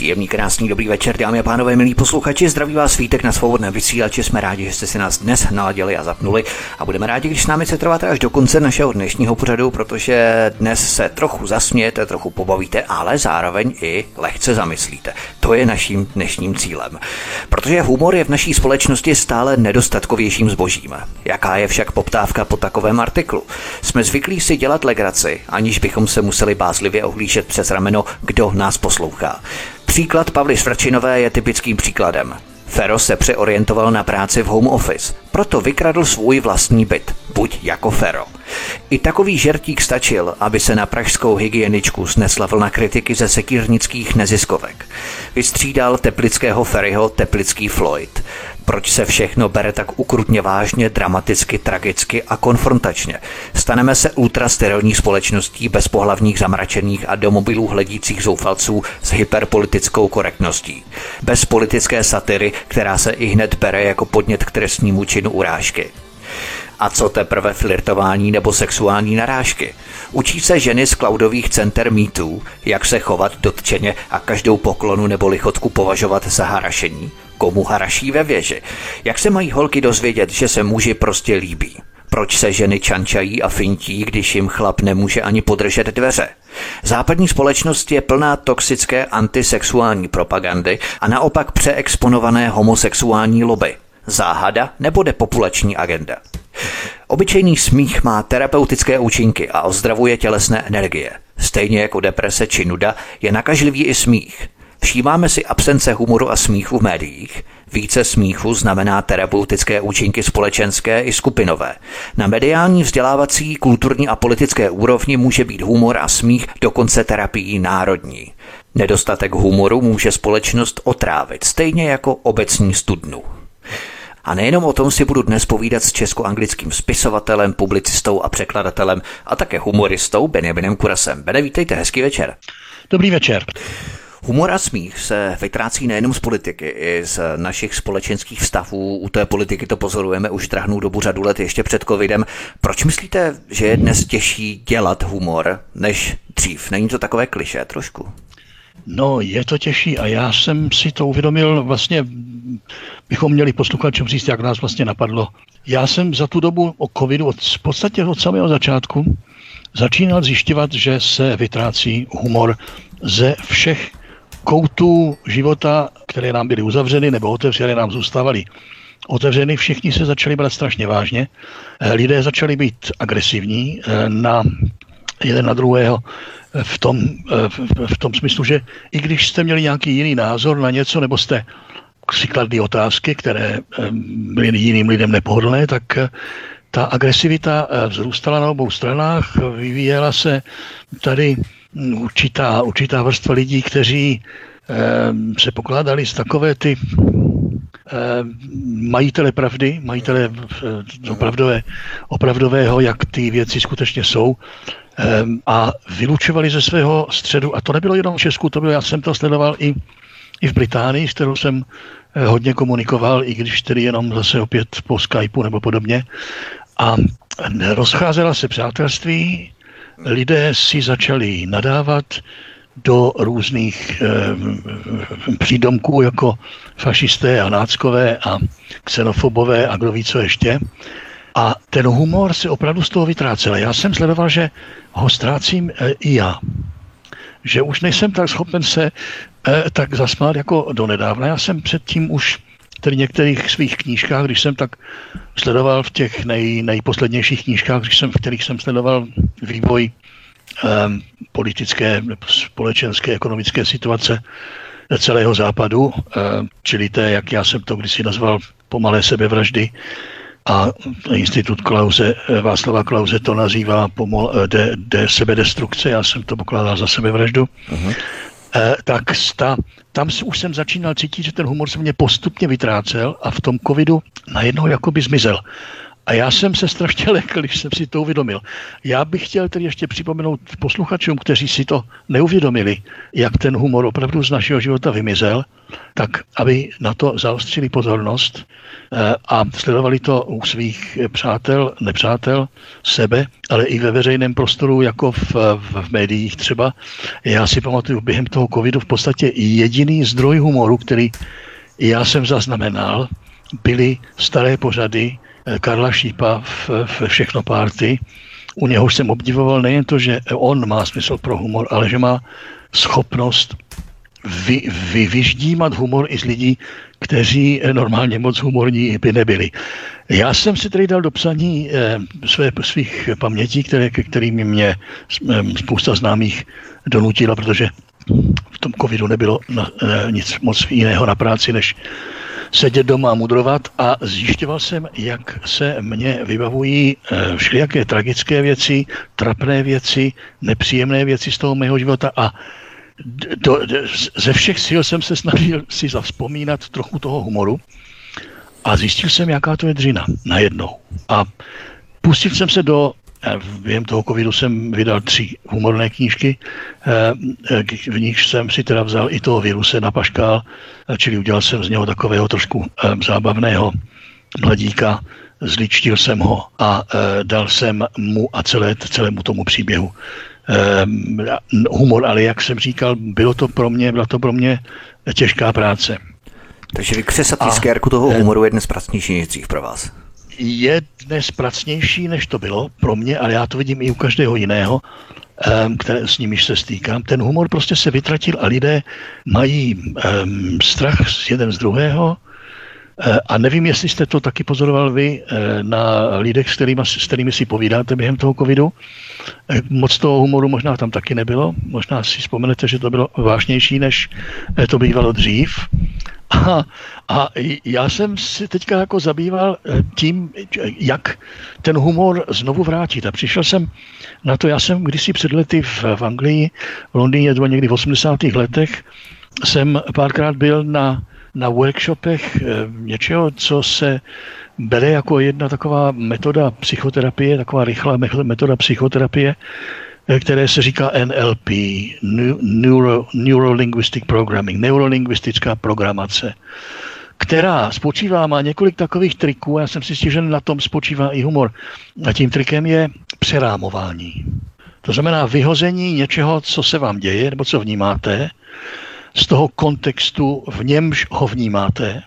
Příjemný, krásný, dobrý večer, dámy a pánové, milí posluchači. Zdraví vás svítek na svobodné vysílači. Jsme rádi, že jste si nás dnes naladili a zapnuli a budeme rádi, když s námi se trváte až do konce našeho dnešního pořadu, protože dnes se trochu zasmějete, trochu pobavíte, ale zároveň i lehce zamyslíte. To je naším dnešním cílem. Protože humor je v naší společnosti stále nedostatkovějším zbožím. Jaká je však poptávka po takovém artiklu? Jsme zvyklí si dělat legraci, aniž bychom se museli bázlivě ohlížet přes rameno, kdo nás poslouchá. Příklad Pavly Svrčinové je typickým příkladem. Fero se přeorientoval na práci v home office, proto vykradl svůj vlastní byt, buď jako Fero. I takový žertík stačil, aby se na pražskou hygieničku snesla vlna kritiky ze sekírnických neziskovek. Vystřídal teplického Ferryho teplický Floyd. Proč se všechno bere tak ukrutně vážně, dramaticky, tragicky a konfrontačně? Staneme se ultrasterilní společností bez pohlavních zamračených a do mobilů hledících zoufalců s hyperpolitickou korektností. Bez politické satyry, která se i hned bere jako podnět k trestnímu činu urážky. A co teprve flirtování nebo sexuální narážky? Učí se ženy z cloudových center mýtů, jak se chovat dotčeně a každou poklonu nebo lichotku považovat za harašení? Komu haraší ve věži? Jak se mají holky dozvědět, že se muži prostě líbí? Proč se ženy čančají a fintí, když jim chlap nemůže ani podržet dveře? Západní společnost je plná toxické antisexuální propagandy a naopak přeexponované homosexuální lobby. Záhada nebo depopulační agenda? Obyčejný smích má terapeutické účinky a ozdravuje tělesné energie. Stejně jako deprese či nuda je nakažlivý i smích. Všímáme si absence humoru a smíchu v médiích. Více smíchu znamená terapeutické účinky společenské i skupinové. Na mediální, vzdělávací, kulturní a politické úrovni může být humor a smích dokonce terapií národní. Nedostatek humoru může společnost otrávit, stejně jako obecní studnu. A nejenom o tom si budu dnes povídat s česko-anglickým spisovatelem, publicistou a překladatelem a také humoristou Benjaminem Kurasem. Bene, vítejte, hezký večer. Dobrý večer. Humor a smích se vytrácí nejenom z politiky, i z našich společenských vztahů. U té politiky to pozorujeme už drahnou dobu řadu let ještě před covidem. Proč myslíte, že je dnes těžší dělat humor než dřív? Není to takové kliše trošku? No, je to těžší a já jsem si to uvědomil, vlastně bychom měli posluchačům říct, jak nás vlastně napadlo. Já jsem za tu dobu o covidu, od, v podstatě od samého začátku, začínal zjišťovat, že se vytrácí humor ze všech koutů života, které nám byly uzavřeny nebo otevřené, nám zůstávaly otevřeny. Všichni se začali brát strašně vážně. Eh, lidé začali být agresivní eh, na jeden na druhého v tom, v tom smyslu, že i když jste měli nějaký jiný názor na něco, nebo jste si kladli otázky, které byly jiným lidem nepohodlné, tak ta agresivita vzrůstala na obou stranách, vyvíjela se tady určitá, určitá vrstva lidí, kteří eh, se pokládali z takové ty eh, majitele pravdy, majitele eh, opravdové, opravdového, jak ty věci skutečně jsou, eh, a vylučovali ze svého středu, a to nebylo jenom v Česku, to bylo, já jsem to sledoval i, i v Británii, s kterou jsem eh, hodně komunikoval, i když tedy jenom zase opět po Skypeu nebo podobně. A rozcházela se přátelství, lidé si začali nadávat do různých e, přídomků jako fašisté a náckové a xenofobové a kdo ví co ještě. A ten humor se opravdu z toho vytrácel. Já jsem sledoval, že ho ztrácím e, i já. Že už nejsem tak schopen se e, tak zasmát jako donedávna. Já jsem předtím už tedy některých svých knížkách, když jsem tak sledoval v těch nej, nejposlednějších knížkách, když jsem, v kterých jsem sledoval vývoj um, politické, společenské, ekonomické situace celého západu, um, čili té, jak já jsem to kdysi nazval, pomalé sebevraždy, a institut Klauze, Václava Klauze to nazývá pomal, de, de sebedestrukce, já jsem to pokládal za sebevraždu. Uh-huh. Eh, tak ta, tam už jsem začínal cítit, že ten humor se mě postupně vytrácel a v tom covidu najednou jakoby zmizel. A já jsem se strašně lekl, když jsem si to uvědomil. Já bych chtěl tedy ještě připomenout posluchačům, kteří si to neuvědomili, jak ten humor opravdu z našeho života vymizel, tak aby na to zaostřili pozornost eh, a sledovali to u svých přátel, nepřátel, sebe, ale i ve veřejném prostoru, jako v, v, médiích třeba. Já si pamatuju během toho covidu v podstatě jediný zdroj humoru, který já jsem zaznamenal, byly staré pořady Karla Šípa v, v Všechno párty. U něho jsem obdivoval nejen to, že on má smysl pro humor, ale že má schopnost vy, vy, vyždímat humor i z lidí, kteří eh, normálně moc humorní by nebyli. Já jsem si tedy dal do psaní eh, své, svých pamětí, které, kterými mě eh, spousta známých donutila, protože v tom covidu nebylo na, eh, nic moc jiného na práci, než sedět doma a mudrovat a zjišťoval jsem, jak se mně vybavují eh, všelijaké tragické věci, trapné věci, nepříjemné věci z toho mého života a do, ze všech sil jsem se snažil si zavzpomínat trochu toho humoru a zjistil jsem, jaká to je dřina najednou. A pustil jsem se do Během toho covidu jsem vydal tři humorné knížky, v nich jsem si teda vzal i toho viruse na paškál, čili udělal jsem z něho takového trošku zábavného mladíka, zličtil jsem ho a dal jsem mu a celé, celému tomu příběhu humor, ale jak jsem říkal, bylo to pro mě, byla to pro mě těžká práce. Takže vykřesat tiskérku toho humoru je dnes pracnější než dřív pro vás je dnes pracnější, než to bylo pro mě, ale já to vidím i u každého jiného, které, s nimiž se stýkám. Ten humor prostě se vytratil a lidé mají um, strach z jeden z druhého, e, a nevím, jestli jste to taky pozoroval vy e, na lidech, s kterými, s kterými si povídáte během toho covidu. E, moc toho humoru možná tam taky nebylo. Možná si vzpomenete, že to bylo vážnější, než to bývalo dřív. A, a já jsem si teďka jako zabýval eh, tím, jak ten humor znovu vrátit. A přišel jsem na to, já jsem kdysi před lety v, v Anglii, v Londýně, to někdy v 80. letech, jsem párkrát byl na, na workshopech eh, něčeho, co se bere jako jedna taková metoda psychoterapie, taková rychlá metoda psychoterapie, Eh, které se říká NLP, Neuro, Neurolinguistic Programming, neurolingvistická programace, která spočívá, má několik takových triků, já jsem si stěžil, že na tom spočívá i humor. A tím trikem je přerámování. To znamená vyhození něčeho, co se vám děje, nebo co vnímáte, z toho kontextu, v němž ho vnímáte,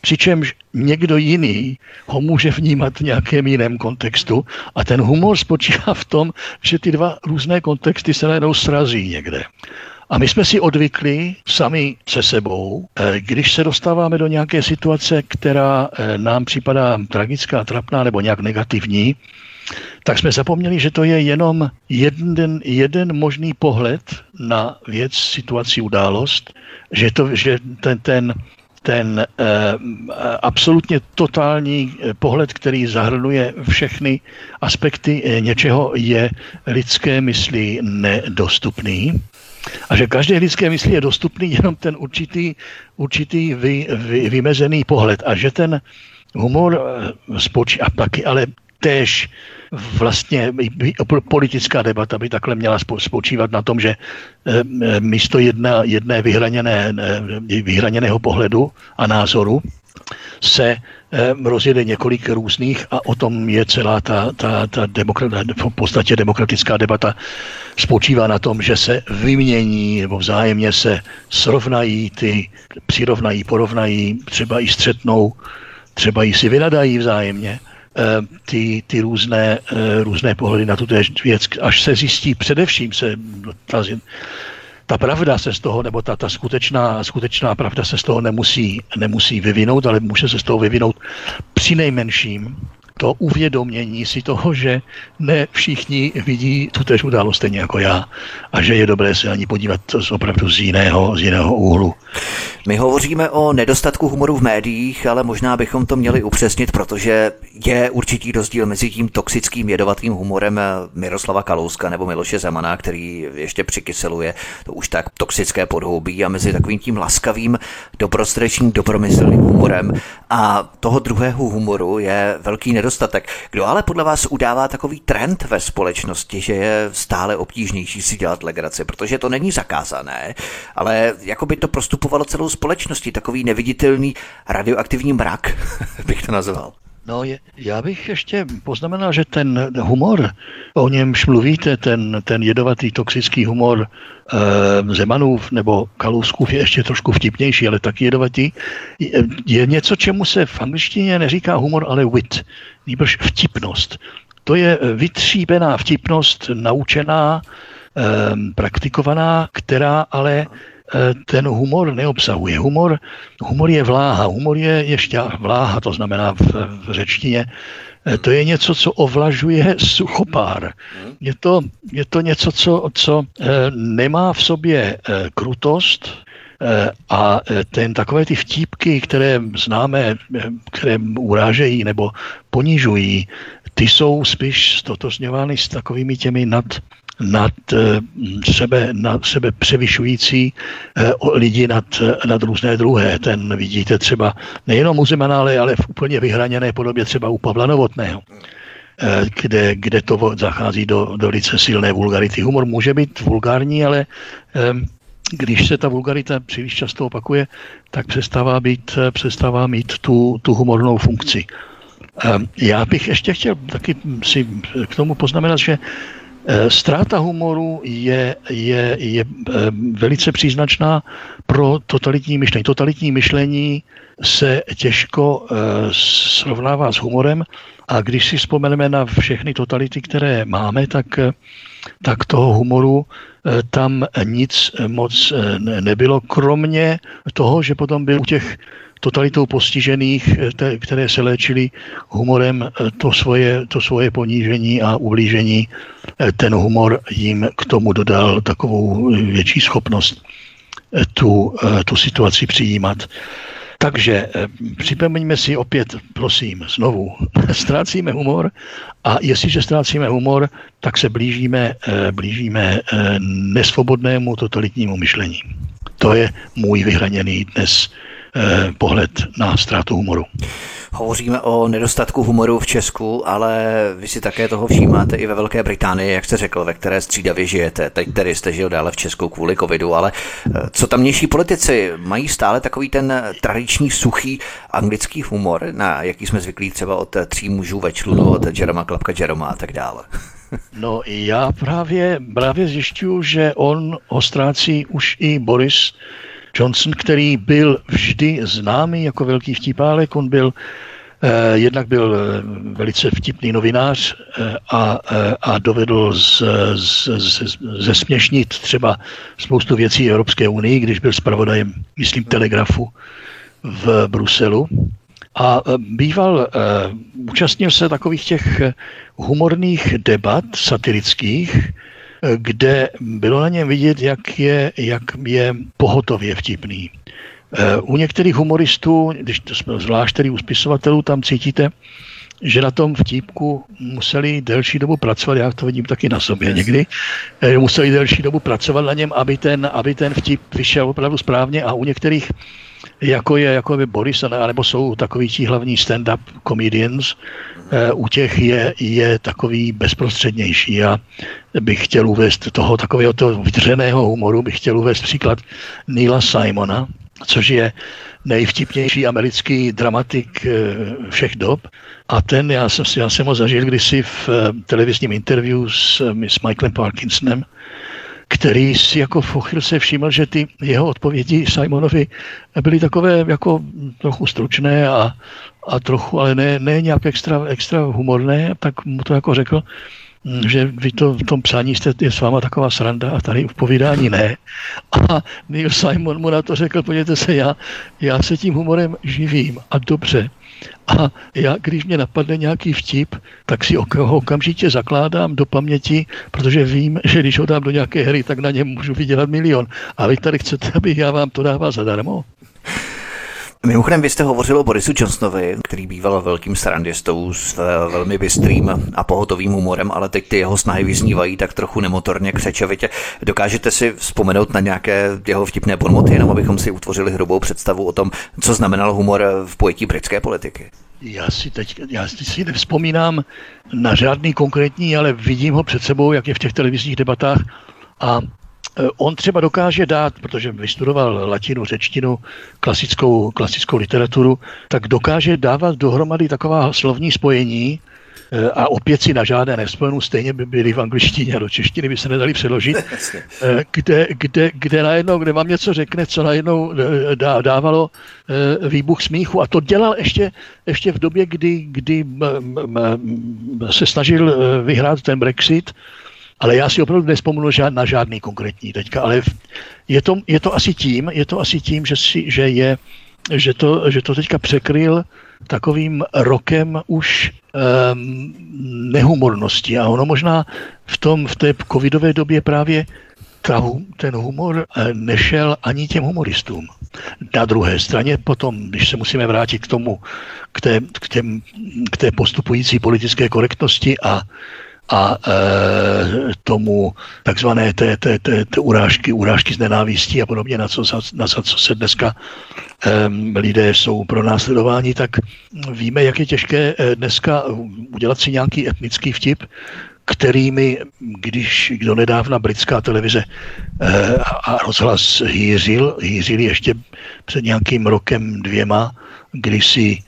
přičemž někdo jiný ho může vnímat v nějakém jiném kontextu a ten humor spočívá v tom, že ty dva různé kontexty se najednou srazí někde. A my jsme si odvykli sami se sebou, eh, když se dostáváme do nějaké situace, která eh, nám připadá tragická, trapná nebo nějak negativní, tak jsme zapomněli, že to je jenom jeden, jeden možný pohled na věc, situaci, událost, že, to, že ten, ten ten eh, absolutně totální eh, pohled, který zahrnuje všechny aspekty eh, něčeho, je lidské mysli nedostupný. A že každé lidské mysli je dostupný jenom ten určitý, určitý vy, vy, vymezený pohled. A že ten humor spočí, a taky ale též vlastně politická debata by takhle měla spočívat na tom, že místo jedna, jedné vyhraněné, vyhraněného pohledu a názoru se rozjede několik různých a o tom je celá ta, ta, ta demokrat, v podstatě demokratická debata spočívá na tom, že se vymění nebo vzájemně se srovnají ty, přirovnají, porovnají, třeba i střetnou, třeba i si vynadají vzájemně ty, ty různé, eh, různé pohledy na tuto věc, až se zjistí především se ta, ta pravda se z toho, nebo ta, ta skutečná, skutečná pravda se z toho nemusí, nemusí vyvinout, ale může se z toho vyvinout při nejmenším to uvědomění si toho, že ne všichni vidí tu tež událost stejně jako já a že je dobré se ani podívat opravdu z jiného, z jiného úhlu. My hovoříme o nedostatku humoru v médiích, ale možná bychom to měli upřesnit, protože je určitý rozdíl mezi tím toxickým jedovatým humorem Miroslava Kalouska nebo Miloše Zemana, který ještě přikyseluje to už tak toxické podhoubí a mezi takovým tím laskavým, dobrostřečným, dobromyslným humorem. A toho druhého humoru je velký nedostatek nedostatek. Kdo ale podle vás udává takový trend ve společnosti, že je stále obtížnější si dělat legraci, protože to není zakázané, ale jako by to prostupovalo celou společností, takový neviditelný radioaktivní mrak, bych to nazval. No, je, já bych ještě poznamenal, že ten humor, o němž mluvíte, ten, ten jedovatý, toxický humor e, Zemanův nebo Kalouskův je ještě trošku vtipnější, ale taky jedovatý, je, je něco, čemu se v angličtině neříká humor, ale wit, nebož vtipnost. To je vytříbená vtipnost, naučená, e, praktikovaná, která ale ten humor neobsahuje. Humor, humor je vláha, humor je ještě vláha, to znamená v, v řečtině, eh, to je něco, co ovlažuje suchopár. Je to, je to něco, co, co eh, nemá v sobě krutost, a ten takové ty vtípky, které známe, které urážejí nebo ponižují, ty jsou spíš stotozňovány s takovými těmi nad, nad eh, sebe, nad sebe převyšující eh, lidi nad, nad různé druhé. Ten vidíte třeba nejenom u Zemana, ale, ale v úplně vyhraněné podobě třeba u Pavla Novotného eh, kde, kde to zachází do, do lice silné vulgarity. Humor může být vulgární, ale když se ta vulgarita příliš často opakuje, tak přestává, být, přestává mít tu, tu humornou funkci. Já bych ještě chtěl taky si k tomu poznamenat, že Eh, ztráta humoru je, je, je eh, velice příznačná pro totalitní myšlení. Totalitní myšlení se těžko eh, srovnává s humorem a když si vzpomeneme na všechny totality, které máme, tak, tak toho humoru tam nic moc nebylo, kromě toho, že potom byl u těch totalitou postižených, eh, které se léčily humorem, eh, to svoje, to svoje ponížení a ublížení, eh, ten humor jim k tomu dodal takovou větší schopnost tu, tu situaci přijímat. Takže připomeňme si opět, prosím, znovu, ztrácíme humor a jestliže ztrácíme humor, tak se blížíme, blížíme nesvobodnému totalitnímu myšlení. To je můj vyhraněný dnes pohled na ztrátu humoru. Hovoříme o nedostatku humoru v Česku, ale vy si také toho všímáte i ve Velké Británii, jak jste řekl, ve které střídavě žijete. Teď tedy jste žil dále v Česku kvůli covidu, ale eh, co tamnější politici mají stále takový ten tradiční suchý anglický humor, na jaký jsme zvyklí třeba od tří mužů ve člunu, od Jeroma Klapka Jeroma a tak dále. No já právě, právě zjišťuju, že on ho ztrácí už i Boris Johnson, který byl vždy známý jako velký vtipálek, on byl Eh, jednak byl eh, velice vtipný novinář eh, a, a dovedl z, z, z, zesměšnit třeba spoustu věcí Evropské unii, když byl zpravodajem, myslím, telegrafu v Bruselu. A býval, účastnil se takových těch humorných debat satirických, kde bylo na něm vidět, jak je, jak je pohotově vtipný. Eh, u některých humoristů, když to jsme zvlášť tedy u spisovatelů, tam cítíte, že na tom vtípku museli delší dobu pracovat, já to vidím taky na sobě někdy, eh, museli delší dobu pracovat na něm, aby ten, aby ten vtip vyšel opravdu správně a u některých jako je jako by Boris, nebo jsou takový ti hlavní stand-up comedians, eh, u těch je, je takový bezprostřednější. Já bych chtěl uvést toho takového toho vytřeného humoru, bych chtěl uvést příklad Neila Simona, což je nejvtipnější americký dramatik eh, všech dob. A ten, já jsem, já jsem ho zažil kdysi v eh, televizním interview s, s Michaelem Parkinsonem, který si jako v se všiml, že ty jeho odpovědi Simonovi byly takové jako trochu stručné a, a trochu, ale ne, ne nějak extra, extra humorné, tak mu to jako řekl, že vy to v tom psání jste, je s váma taková sranda a tady v povídání ne. A Neil Simon mu na to řekl, podívejte se, já, já se tím humorem živím a dobře, a já, když mě napadne nějaký vtip, tak si ho okamžitě zakládám do paměti, protože vím, že když ho dám do nějaké hry, tak na něm můžu vydělat milion. A vy tady chcete, abych já vám to dával zadarmo? Mimochodem, vy jste hovořil o Borisu Johnsonovi, který býval velkým srandistou s eh, velmi bystrým a pohotovým humorem, ale teď ty jeho snahy vyznívají tak trochu nemotorně křečovitě. Dokážete si vzpomenout na nějaké jeho vtipné bonmoty, jenom abychom si utvořili hrubou představu o tom, co znamenal humor v pojetí britské politiky? Já si teď, já si nevzpomínám na žádný konkrétní, ale vidím ho před sebou, jak je v těch televizních debatách a On třeba dokáže dát, protože vystudoval latinu, řečtinu, klasickou, klasickou literaturu, tak dokáže dávat dohromady taková slovní spojení, Eh, a opět si na žádné nevzpomenu, stejně by byly v angličtině a do češtiny by se nedali přeložit, eh, kde, kde, kde najednou, kde vám něco řekne, co najednou eh, dá, dávalo výbuch smíchu. A to dělal ještě, ještě v době, kdy, kdy se snažil vyhrát ten Brexit, ale já si opravdu nespomenu na žádný konkrétní teďka, ale je to, je to asi tím, je to asi tím, že, si, že je že to, že to teďka překryl takovým rokem už um, nehumornosti. A ono možná v, tom, v té covidové době právě ta, ten humor eh, nešel ani těm humoristům. Na druhé straně potom, když se musíme vrátit k tomu, k té, k těm, k té postupující politické korektnosti a a e, tomu takzvané té, té, té, té urážky, urážky z nenávistí a podobně, na co, na co se dneska e, lidé jsou pro následování, tak víme, jak je těžké e, dneska udělat si nějaký etnický vtip, kterými, když kdo nedávna britská televize e, a rozhlas hýřil, hýřili ještě před nějakým rokem dvěma, kdy si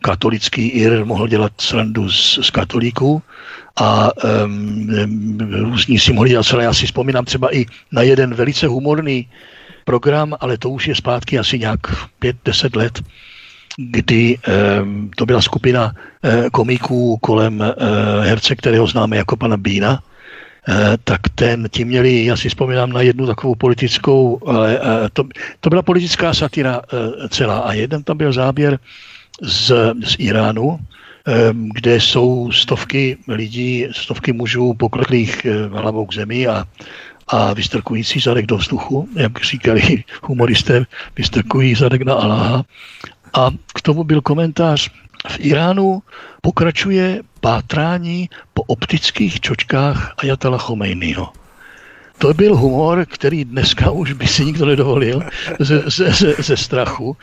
katolický Ir mohl dělat srandu z, z katolíků, a um, různí si mohli dělat Já si vzpomínám třeba i na jeden velice humorný program, ale to už je zpátky asi nějak 5-10 let, kdy um, to byla skupina uh, komiků kolem uh, herce, kterého známe jako pana Bína, uh, tak ten, ti měli, já si vzpomínám na jednu takovou politickou, ale to, to byla politická satira celá. A jeden tam byl záběr z, z Iránu, kde jsou stovky lidí, stovky mužů pokrotlých eh, hlavou k zemi a, a vystrkující zadek do vzduchu, jak říkali humoristé, vystrkují zadek na Aláha. A k tomu byl komentář, v Iránu pokračuje pátrání po optických čočkách Ajatala Chomejnyho to byl humor, který dneska už by si nikdo nedovolil ze, ze, ze, ze strachu.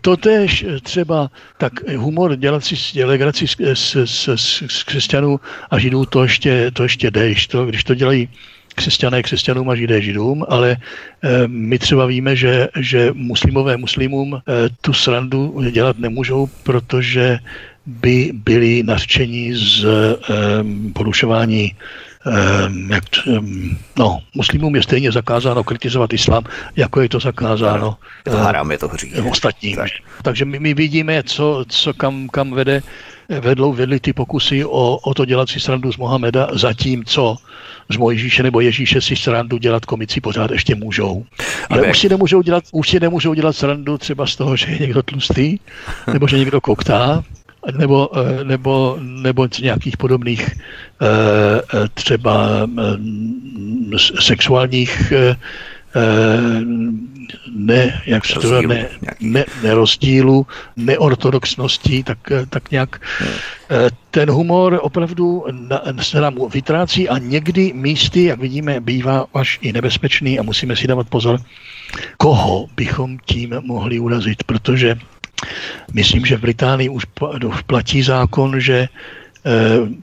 Totež třeba tak humor dělat si legraci z, z, z, z křesťanů a židů, to ještě, to ještě jde, když to, když to dělají křesťané křesťanům a židé židům, ale e, my třeba víme, že, že muslimové muslimům e, tu srandu dělat nemůžou, protože by byli nařčeni z e, porušování jak, ehm, no, muslimům je stejně zakázáno kritizovat islám, jako je to zakázáno je to haram, je to hřích. ostatním. Tak. Takže my, my vidíme, co, co kam, kam vede, vedlou, vedly ty pokusy o, o to dělat si srandu z Mohameda, zatímco z Mojžíše nebo Ježíše si srandu dělat komici pořád ještě můžou. Ale už si, nemůžou dělat, už si nemůžou dělat srandu třeba z toho, že je někdo tlustý, nebo že někdo koktá, nebo, eh, nebo, nebo z nějakých podobných eh, eh, třeba sexuálních ne, jak se to ne, ne, nerozdílu, neortodoxností, tak, tak nějak. Ten humor opravdu se nám vytrácí a někdy místy, jak vidíme, bývá až i nebezpečný a musíme si dávat pozor, koho bychom tím mohli urazit, protože Myslím, že v Británii už platí zákon, že eh,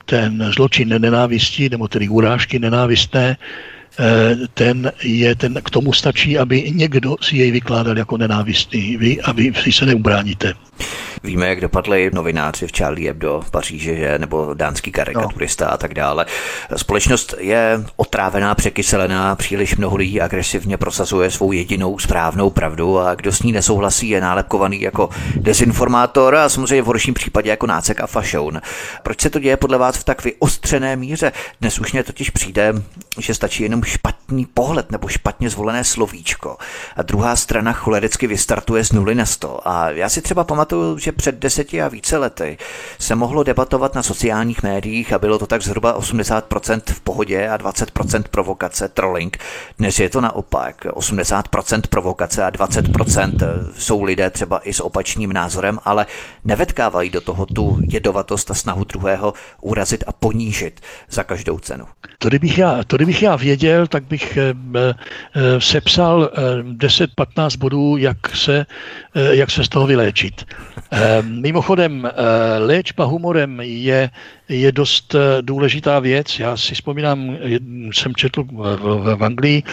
ten zločin nenávistí, nebo tedy urážky nenávistné, eh, ten je, ten k tomu stačí, aby někdo si jej vykládal jako nenávistný, vy, a vy si se neubráníte. Víme, jak dopadli novináři v Charlie Hebdo v Paříži, že, nebo dánský karikaturista no. a tak dále. Společnost je otrávená, překyselená, příliš mnoho lidí agresivně prosazuje svou jedinou správnou pravdu a kdo s ní nesouhlasí, je nálepkovaný jako dezinformátor a samozřejmě v horším případě jako nácek a fašoun. Proč se to děje podle vás v tak vyostřené míře? Dnes už mě totiž přijde, že stačí jenom špatný pohled nebo špatně zvolené slovíčko. A druhá strana cholericky vystartuje z nuly na sto. A já si třeba pamatuju, že před deseti a více lety se mohlo debatovat na sociálních médiích a bylo to tak zhruba 80% v pohodě a 20% provokace, trolling. Dnes je to naopak. 80% provokace a 20% jsou lidé třeba i s opačným názorem, ale nevetkávají do toho tu jedovatost a snahu druhého urazit a ponížit za každou cenu. To kdybych já, to kdybych já věděl, tak bych sepsal 10-15 bodů, jak se, jak se z toho vyléčit. Mimochodem, léčba humorem je, je dost důležitá věc. Já si vzpomínám, jsem četl v, v Anglii,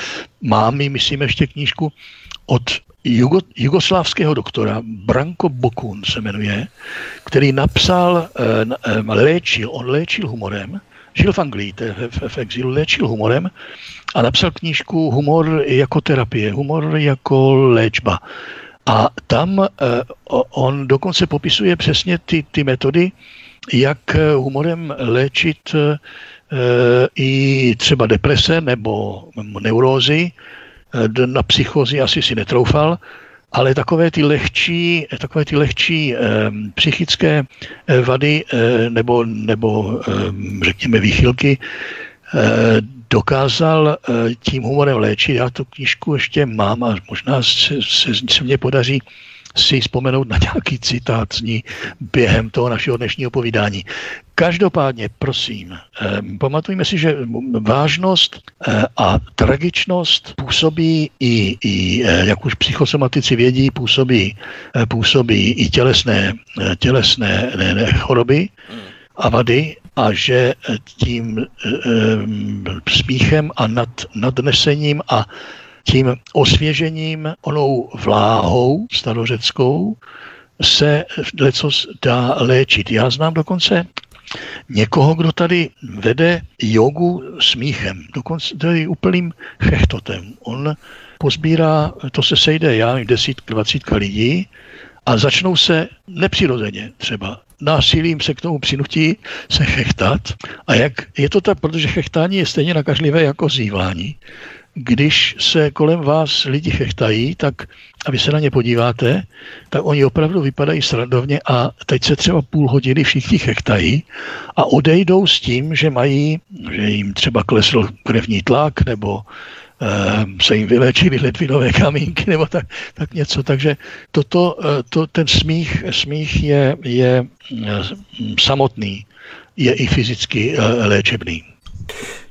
mám myslím, ještě knížku od jugo, jugoslávského doktora, Branko Bokun se jmenuje, který napsal, eh, léčil, on léčil humorem, žil v Anglii, v, v exilu, léčil humorem a napsal knížku Humor jako terapie, humor jako léčba. A tam eh, on dokonce popisuje přesně ty, ty metody, jak humorem léčit eh, i třeba deprese nebo neurózy, Eh, na psychozi asi si netroufal, ale takové ty lehčí, takové ty lehčí eh, psychické eh, vady eh, nebo, nebo eh, řekněme výchylky eh, dokázal eh, tím humorem léčit. Já tu knížku ještě mám a možná se, se, se mně podaří si vzpomenout na nějaký citát z ní během toho našeho dnešního povídání. Každopádně, prosím, eh, pamatujme si, že vážnost eh, a tragičnost působí i, i jak už psychosomatici vědí, působí, působí i tělesné, tělesné ne, ne, choroby a vady a že tím e, smíchem a nad, nadnesením a tím osvěžením, onou vláhou starořeckou, se leco dá léčit. Já znám dokonce někoho, kdo tady vede jogu smíchem, dokonce tady úplným chechtotem. On pozbírá, to se sejde, já nevím, desítka, dvacítka lidí a začnou se nepřirozeně třeba násilím se k tomu přinutí se chechtat. A jak je to tak, protože chechtání je stejně nakažlivé jako zývání, když se kolem vás lidi chechtají, tak a vy se na ně podíváte, tak oni opravdu vypadají srandovně a teď se třeba půl hodiny všichni chechtají a odejdou s tím, že mají, že jim třeba klesl krevní tlak nebo se jim vyléčily ledvinové kamínky nebo tak, tak něco. Takže toto, uh, to, ten smích, smích je, je uh, samotný, je i fyzicky uh, léčebný.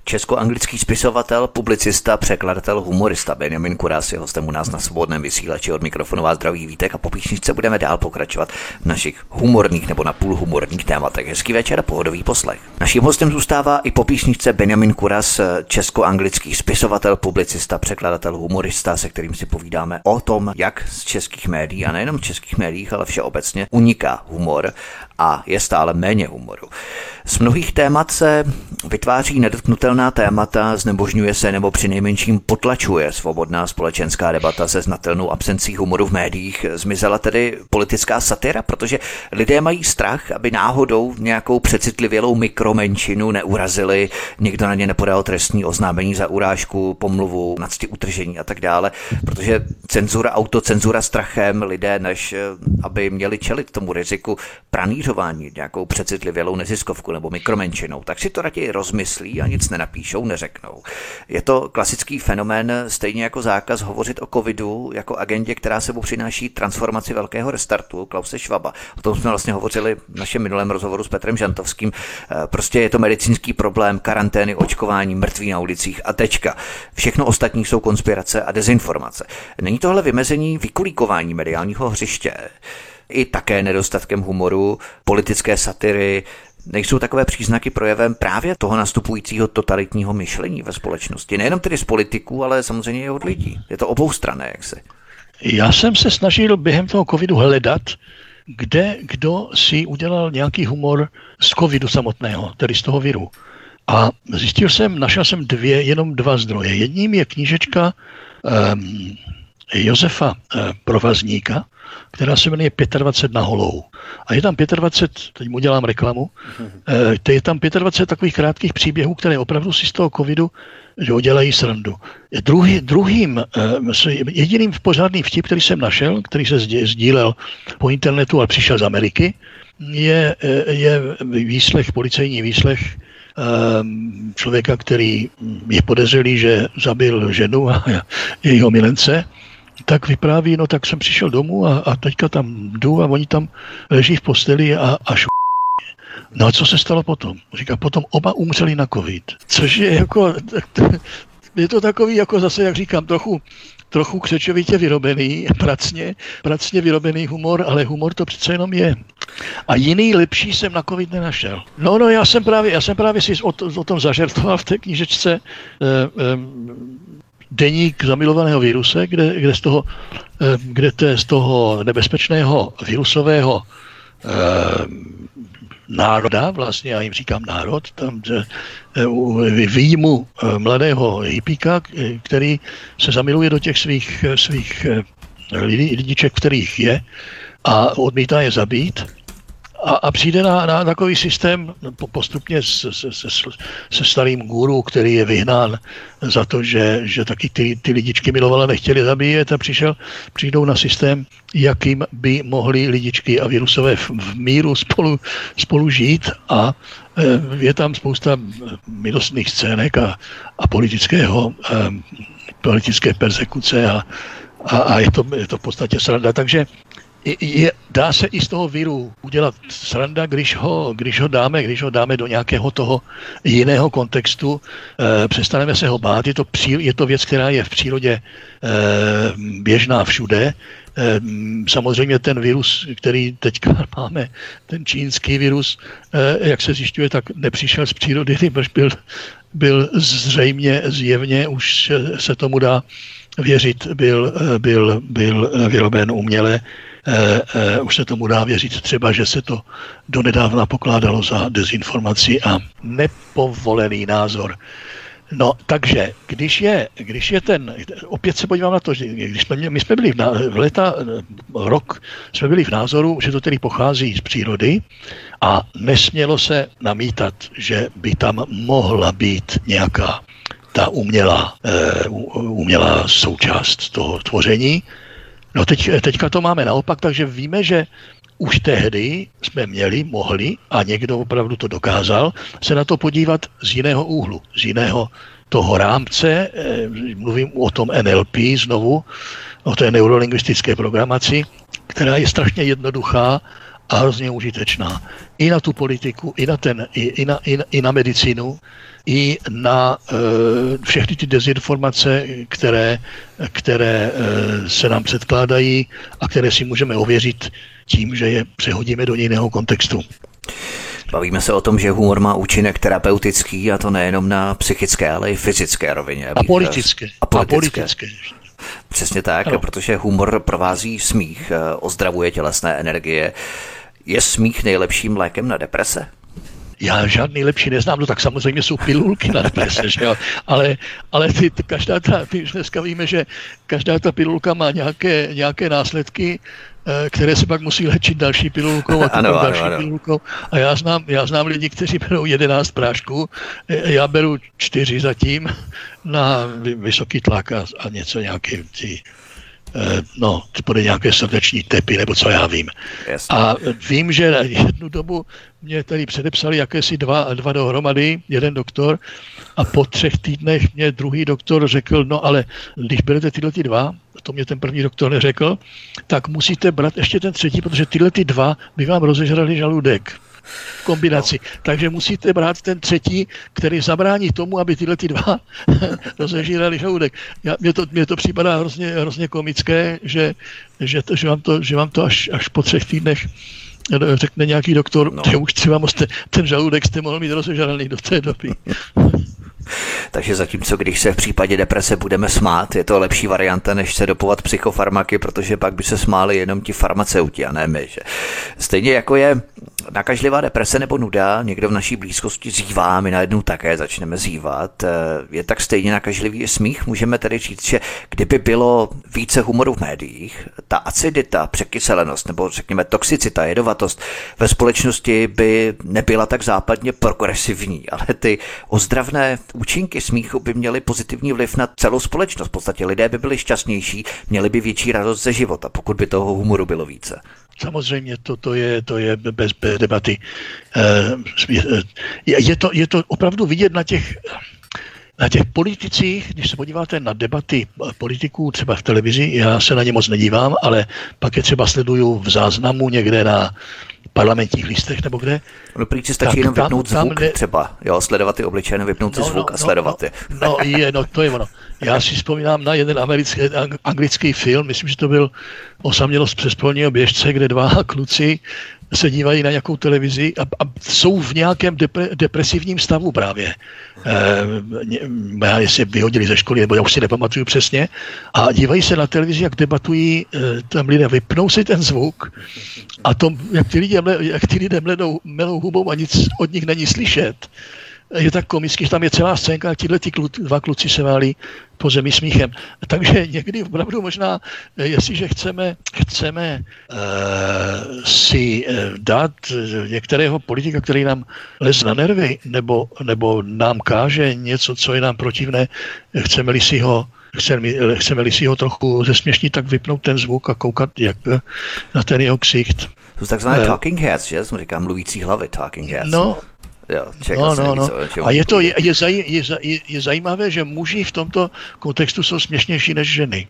Česko-anglický spisovatel, publicista, překladatel, humorista Benjamin Kuras je hostem u nás na svobodném vysílači od mikrofonu vás zdraví vítek a po píšničce budeme dál pokračovat v našich humorných nebo napůl humorných tématech. Hezký večer a pohodový poslech. Naším hostem zůstává i po píšničce Benjamin Kuras, česko-anglický spisovatel, publicista, překladatel, humorista, se kterým si povídáme o tom, jak z českých médií a nejenom českých médiích, ale všeobecně uniká humor a je stále méně humoru. Z mnohých témat se vytváří nedotknutelná témata, znemožňuje se nebo přinejmenším potlačuje svobodná společenská debata se znatelnou absencí humoru v médiích. Zmizela tedy politická satyra, protože lidé mají strach, aby náhodou nějakou přecitlivělou mikromenšinu neurazili, někdo na ně nepodal trestní oznámení za urážku, pomluvu, nadsti utržení a tak dále, protože cenzura, autocenzura strachem lidé, než aby měli čelit tomu riziku pranířování nějakou přecitlivělou neziskovku nebo mikromenšinou, tak si to raději rozmyslí a nic nenapíšou, neřeknou. Je to klasický fenomén, stejně jako zákaz hovořit o covidu jako agendě, která sebou přináší transformaci velkého restartu Klause Schwaba. O tom jsme vlastně hovořili v našem minulém rozhovoru s Petrem Žantovským. Eh, prostě je to medicínský problém, karantény, očkování, mrtví na ulicích a tečka. Všechno ostatní jsou konspirace a dezinformace. Není tohle vymezení vykulíkování mediálního hřiště? I také nedostatkem humoru, politické satyry, nejsou takové příznaky projevem právě toho nastupujícího totalitního myšlení ve společnosti. Nejenom tedy z politiků, ale samozřejmě i od lidí. Je to obou strané, jak se. Já jsem se snažil během toho covidu hledat, kde kdo si udělal nějaký humor z covidu samotného, tedy z toho viru. A zjistil jsem, našel jsem dvě, jenom dva zdroje. Jedním je knížečka um, Josefa uh, Provazníka, která se jmenuje 25 na holou. A je tam 25, teď mu dělám reklamu, eh, je tam 25 takových krátkých příběhů, které opravdu si z toho covidu že dělají srandu. Druhý, druhým, eh, jediným pořádný vtip, který jsem našel, který se sdílel po internetu, ale přišel z Ameriky, je, eh, je výslech, policejní výslech člověka, který je podezřelý, že zabil ženu a jejího milence tak vypráví, no tak jsem přišel domů a, a teďka tam jdu a oni tam leží v posteli a, a šu... No a co se stalo potom? Říká, potom oba umřeli na covid. Což je jako je to takový, jako zase, jak říkám, trochu, trochu křečovitě vyrobený, pracně, pracně vyrobený humor, ale humor to přece jenom je. A jiný lepší jsem na covid nenašel. No, no, já jsem právě, já jsem právě si o, to, o tom zažertoval v té knížečce eh, eh, deník zamilovaného víruse, kde, kde, z toho, eh, kde to je z toho nebezpečného virusového eh, národa, vlastně já jim říkám národ, tam eh, výjimu mladého hippíka, který se zamiluje do těch svých, svých lidiček, kterých je a odmítá je zabít a, a přijde na, na takový systém postupně se, se, se, se starým guru, který je vyhnán za to, že, že taky ty, ty lidičky milovala nechtěli zabíjet a přišel, přijdou na systém, jakým by mohli lidičky a virusové v, v míru spolu, spolu žít a e, je tam spousta milostných scének a, a politického, a, e, politické persekuce a, a, a je, to, je to v podstatě sranda. Takže je, dá se i z toho viru udělat sranda, když ho, když ho dáme, když ho dáme do nějakého toho jiného kontextu, e, přestaneme se ho bát, je to, pří, je to věc, která je v přírodě e, běžná všude, e, samozřejmě ten virus, který teďka máme, ten čínský virus, jak se zjišťuje, tak nepřišel z přírody, nebož byl, byl zřejmě, zjevně, už se tomu dá věřit, byl, byl, byl vyroben uměle eh, eh, už se tomu dá věřit třeba, že se to donedávna pokládalo za dezinformaci a nepovolený názor. No, takže, když je, když je ten, opět se podívám na to, že když jsme, my jsme byli v, v leta, rok, jsme byli v názoru, že to tedy pochází z přírody a nesmělo se namítat, že by tam mohla být nějaká ta umělá, uh, umělá součást toho tvoření, No teď, teďka to máme naopak, takže víme, že už tehdy jsme měli, mohli, a někdo opravdu to dokázal, se na to podívat z jiného úhlu, z jiného toho rámce, eh, mluvím o tom NLP znovu, o té neurolingvistické programaci, která je strašně jednoduchá a hrozně užitečná. I na tu politiku, i na, ten, i, i na, i na, i na medicínu, i na e, všechny ty dezinformace, které, které e, se nám předkládají a které si můžeme ověřit tím, že je přehodíme do jiného kontextu. Bavíme se o tom, že humor má účinek terapeutický a to nejenom na psychické, ale i fyzické rovině. A politické. A politické. A politické. Přesně tak, ano. protože humor provází smích, eh, ozdravuje tělesné energie. Je smích nejlepším lékem na deprese? já žádný lepší neznám, no tak samozřejmě jsou pilulky na deprese, že jo? Ale, ale ty, ty, každá ta, ty už dneska víme, že každá ta pilulka má nějaké, nějaké následky, které se pak musí léčit další pilulkou a ano, další ano, ano. pilulkou. A já znám, já znám lidi, kteří berou 11 prášků, eh, já beru čtyři zatím na vysoký tlak a, a něco nějaké ty Eh, no, bude nějaké srdeční tepy, nebo co já vím. Jasně. A vím, že jednu dobu mě tady předepsali jakési dva, dva dohromady, jeden doktor, a po třech týdnech mě druhý doktor řekl, no ale když berete tyhle ty dva, to mě ten první doktor neřekl, tak musíte brát ještě ten třetí, protože tyhle ty dva by vám rozežrali žaludek kombinaci. No. Takže musíte brát ten třetí, který zabrání tomu, aby tyhle ty dva rozežírali žaludek. Já, mně, to, mně to připadá hrozně, hrozně komické, že, že, to, že, vám to, že vám to až, až po třech týdnech řekne nějaký doktor, no. že už třeba moste, ten žaludek jste mohl mít rozežraný do té doby. Takže zatímco když se v případě deprese budeme smát, je to lepší varianta, než se dopovat psychofarmaky, protože pak by se smáli jenom ti farmaceuti a ne my. Že? Stejně jako je nakažlivá deprese nebo nuda, někdo v naší blízkosti zývá, my najednou také začneme zývat. Eh, je tak stejně nakažlivý smích, můžeme tedy říct, že kdyby bylo více humoru v médiích, ta acidita, překyselenost nebo řekněme toxicita, jedovatost ve společnosti by nebyla tak západně progresivní, ale ty ozdravné účinky smíchu by měly pozitivní vliv na celou společnost. V podstatě lidé by byli šťastnější, měli by větší radost ze života, pokud by toho humoru bylo více. Samozřejmě to, to, je, to je bez, debaty. Eh, je to, je to opravdu vidět na těch, na těch politicích, když se podíváte na debaty politiků třeba v televizi, já se na ně moc nedívám, ale pak je třeba sleduju v záznamu někde na, parlamentních listech nebo kde. No prý stačí jenom vypnout tam, zvuk tam, třeba, jo, sledovat ty obličeje, vypnout no, si zvuk no, a sledovat no, je. No, je, no, to je ono. Já si vzpomínám na jeden americký, anglický film, myslím, že to byl Osamělost přespolního běžce, kde dva kluci se dívají na nějakou televizi a, a jsou v nějakém depre, depresivním stavu právě. E, já jestli vyhodili ze školy, nebo já už si nepamatuju přesně. A dívají se na televizi, jak debatují e, tam lidé, vypnou si ten zvuk a to, jak ty lidé, jak ty lidé mledou, melou hubou a nic od nich není slyšet je tak komický, že tam je celá scénka, a tyhle ty klu, dva kluci se válí po zemi smíchem. Takže někdy opravdu možná, eh, jestliže chceme, chceme uh, si uh, dát některého politika, který nám lez na nervy, nebo, nebo nám káže něco, co je nám protivné, chceme-li si ho chceme, chceme-li si ho trochu zesměšnit, tak vypnout ten zvuk a koukat jak na ten jeho ksicht. To jsou takzvané talking heads, že? Jsem říkám mluvící hlavy, talking heads. No, Jo, no, no, no. A je to je, je, zaj, je, je, je zajímavé, že muži v tomto kontextu jsou směšnější než ženy.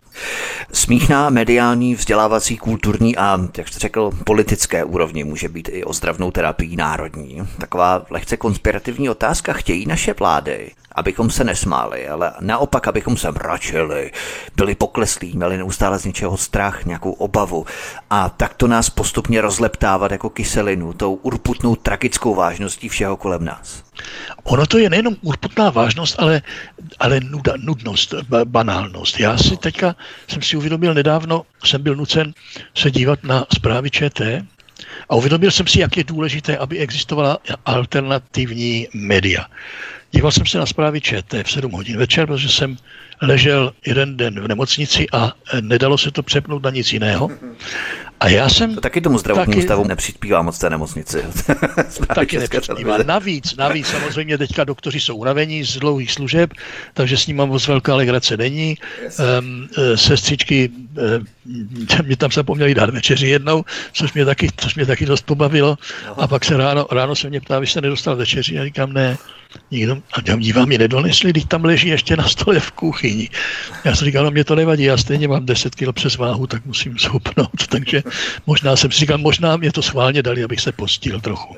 Smích na mediální, vzdělávací, kulturní a, jak jste řekl, politické úrovni může být i ozdravnou terapií národní. Taková lehce konspirativní otázka. Chtějí naše vlády, abychom se nesmáli, ale naopak, abychom se mračili, byli pokleslí, měli neustále z něčeho strach, nějakou obavu a tak to nás postupně rozleptávat jako kyselinu, tou urputnou tragickou vážností všeho kolem nás. Ono to je nejenom urputná vážnost, ale, ale nuda, nudnost, banálnost. Já si teďka jsem si uvědomil nedávno, jsem byl nucen se dívat na zprávy ČT a uvědomil jsem si, jak je důležité, aby existovala alternativní média. Díval jsem se na zprávy ČT v 7 hodin večer, protože jsem ležel jeden den v nemocnici a nedalo se to přepnout na nic jiného. A já jsem... To taky tomu zdravotnímu taky, stavu nepřispívá moc té nemocnici. taky nepřispívá. Navíc, navíc samozřejmě teďka doktoři jsou unavení z dlouhých služeb, takže s ním mám moc velká legrace není. Yes. Um, sestřičky um, mě tam zapomněli dát večeři jednou, což mě taky, což mě taky dost pobavilo. Aha. A pak se ráno, ráno se mě ptá, vy jste nedostal večeři? A říkám, ne. Nikdo, a dívám, mi nedonesli, když tam leží ještě na stole v kuchyni. Já jsem říkal, no mě to nevadí, já stejně mám 10 kg přes váhu, tak musím zhubnout. Takže možná jsem si říkal, možná mě to schválně dali, abych se postil trochu.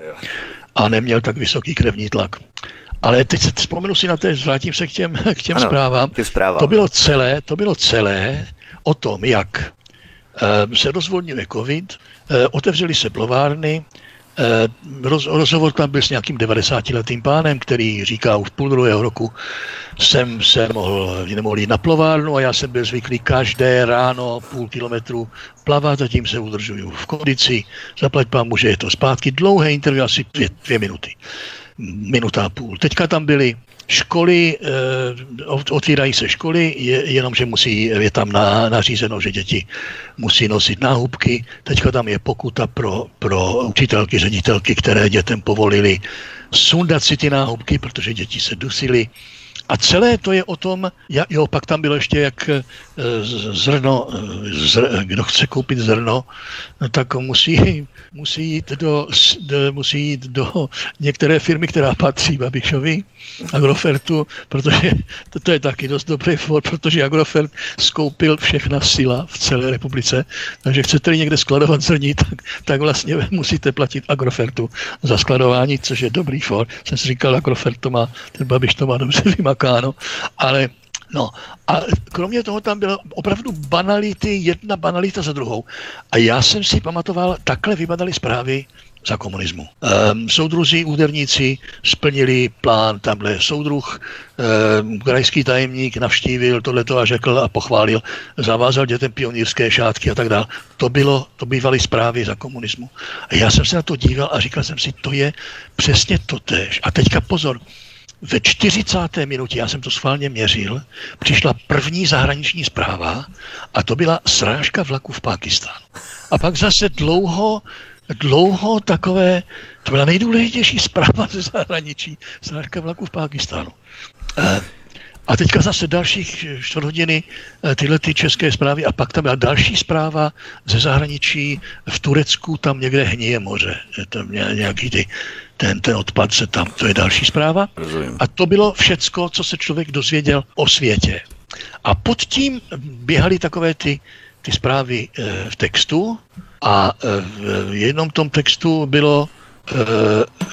A neměl tak vysoký krevní tlak. Ale teď se vzpomenu si na to, vrátím se k těm, k těm ano, zprávám. zprávám. To bylo celé, to bylo celé o tom, jak uh, se rozvolňuje covid, uh, otevřely se plovárny, Eh, roz, rozhovor tam byl s nějakým 90-letým pánem, který říká, už půl druhého roku jsem se mohl, nemohl jít na plovárnu a já jsem byl zvyklý každé ráno půl kilometru plavat, zatím se udržuju v kondici, zaplať pán že je to zpátky. Dlouhé interview, asi dvě, dvě minuty, minuta a půl. Teďka tam byli Školy, eh, otvírají se školy, je, jenomže musí, je tam na, nařízeno, že děti musí nosit náhubky. Teďka tam je pokuta pro, pro učitelky, ředitelky, které dětem povolili sundat si ty náhubky, protože děti se dusily. A celé to je o tom, jo, pak tam bylo ještě, jak zrno, zr, kdo chce koupit zrno, no tak musí, musí, jít do, musí jít do některé firmy, která patří Babišovi, Agrofertu, protože to, to je taky dost dobrý for, protože Agrofert skoupil všechna sila v celé republice, takže chcete-li někde skladovat zrní, tak, tak vlastně musíte platit Agrofertu za skladování, což je dobrý for. Jsem si říkal, Agrofert to má, ten Babiš to má dobře vymakáno, ale No a kromě toho tam byla opravdu banality, jedna banalita za druhou. A já jsem si pamatoval, takhle vypadaly zprávy za komunismu. Um, soudruzi, úderníci splnili plán, tamhle soudruh, um, krajský tajemník navštívil tohleto a řekl a pochválil, zavázal dětem pionýrské šátky a tak dále. To bylo, to bývaly zprávy za komunismu. A já jsem se na to díval a říkal jsem si, to je přesně to tež. A teďka pozor, ve 40. minutě, já jsem to schválně měřil, přišla první zahraniční zpráva a to byla srážka vlaku v Pakistánu. A pak zase dlouho dlouho takové, to byla nejdůležitější zpráva ze zahraničí, srážka vlaku v Pákistánu. Eh, a teďka zase dalších čtvrt hodiny eh, tyhle ty české zprávy a pak tam byla další zpráva ze zahraničí v Turecku, tam někde hníje moře. Je tam nějaký ty, ten, ten odpad se tam, to je další zpráva. Rozumím. A to bylo všecko, co se člověk dozvěděl o světě. A pod tím běhaly takové ty ty zprávy v textu a v jednom tom textu bylo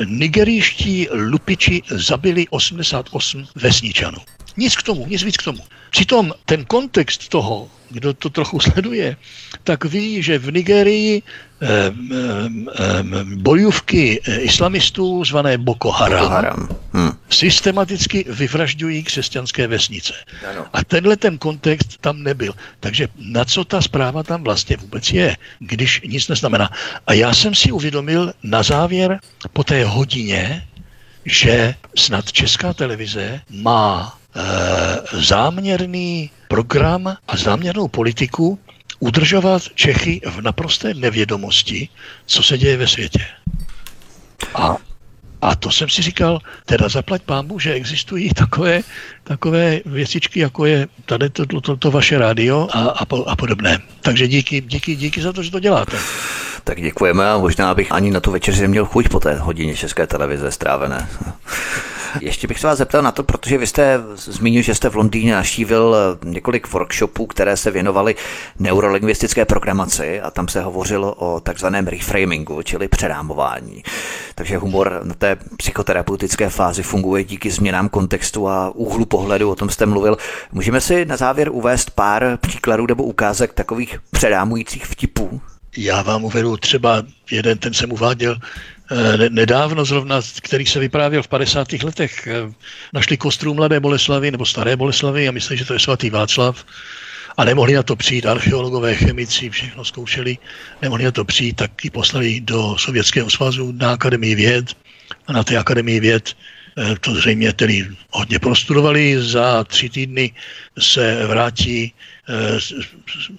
nigerijští lupiči zabili 88 vesničanů. Nic k tomu, nic víc k tomu. Přitom ten kontext toho, kdo to trochu sleduje, tak ví, že v Nigerii eh, eh, bojůvky islamistů zvané Boko Haram, Boko Haram. Hm. systematicky vyvražďují křesťanské vesnice. Ano. A tenhle ten kontext tam nebyl. Takže na co ta zpráva tam vlastně vůbec je, když nic neznamená. A já jsem si uvědomil na závěr po té hodině, že snad Česká televize má záměrný program a záměrnou politiku udržovat Čechy v naprosté nevědomosti, co se děje ve světě. A, a to jsem si říkal, teda zaplať pámbu, že existují takové, takové věcičky, jako je tady to, to, to, to vaše rádio a, a, a podobné. Takže díky, díky, díky za to, že to děláte. Tak děkujeme a možná bych ani na tu večeři neměl chuť po té hodině České televize strávené. Ještě bych se vás zeptal na to, protože vy jste zmínil, že jste v Londýně naštívil eh, několik workshopů, které se věnovaly neurolingvistické programaci a tam se hovořilo o takzvaném reframingu, čili přerámování. Takže humor na té psychoterapeutické fázi funguje díky změnám kontextu a úhlu pohledu, o tom jste mluvil. Můžeme si na závěr uvést pár příkladů nebo ukázek takových předámujících vtipů? Já vám uvedu třeba jeden, ten jsem uváděl Eh, nedávno zrovna, který se vyprávěl v 50. letech, eh, našli kostru Mladé Boleslavy nebo Staré Boleslavy a mysleli, že to je svatý Václav. A nemohli na to přijít, archeologové, chemici, všechno zkoušeli, nemohli na to přijít, tak ji poslali do Sovětského svazu na Akademii věd. A na té Akademii věd eh, to zřejmě tedy hodně prostudovali, za tři týdny se vrátí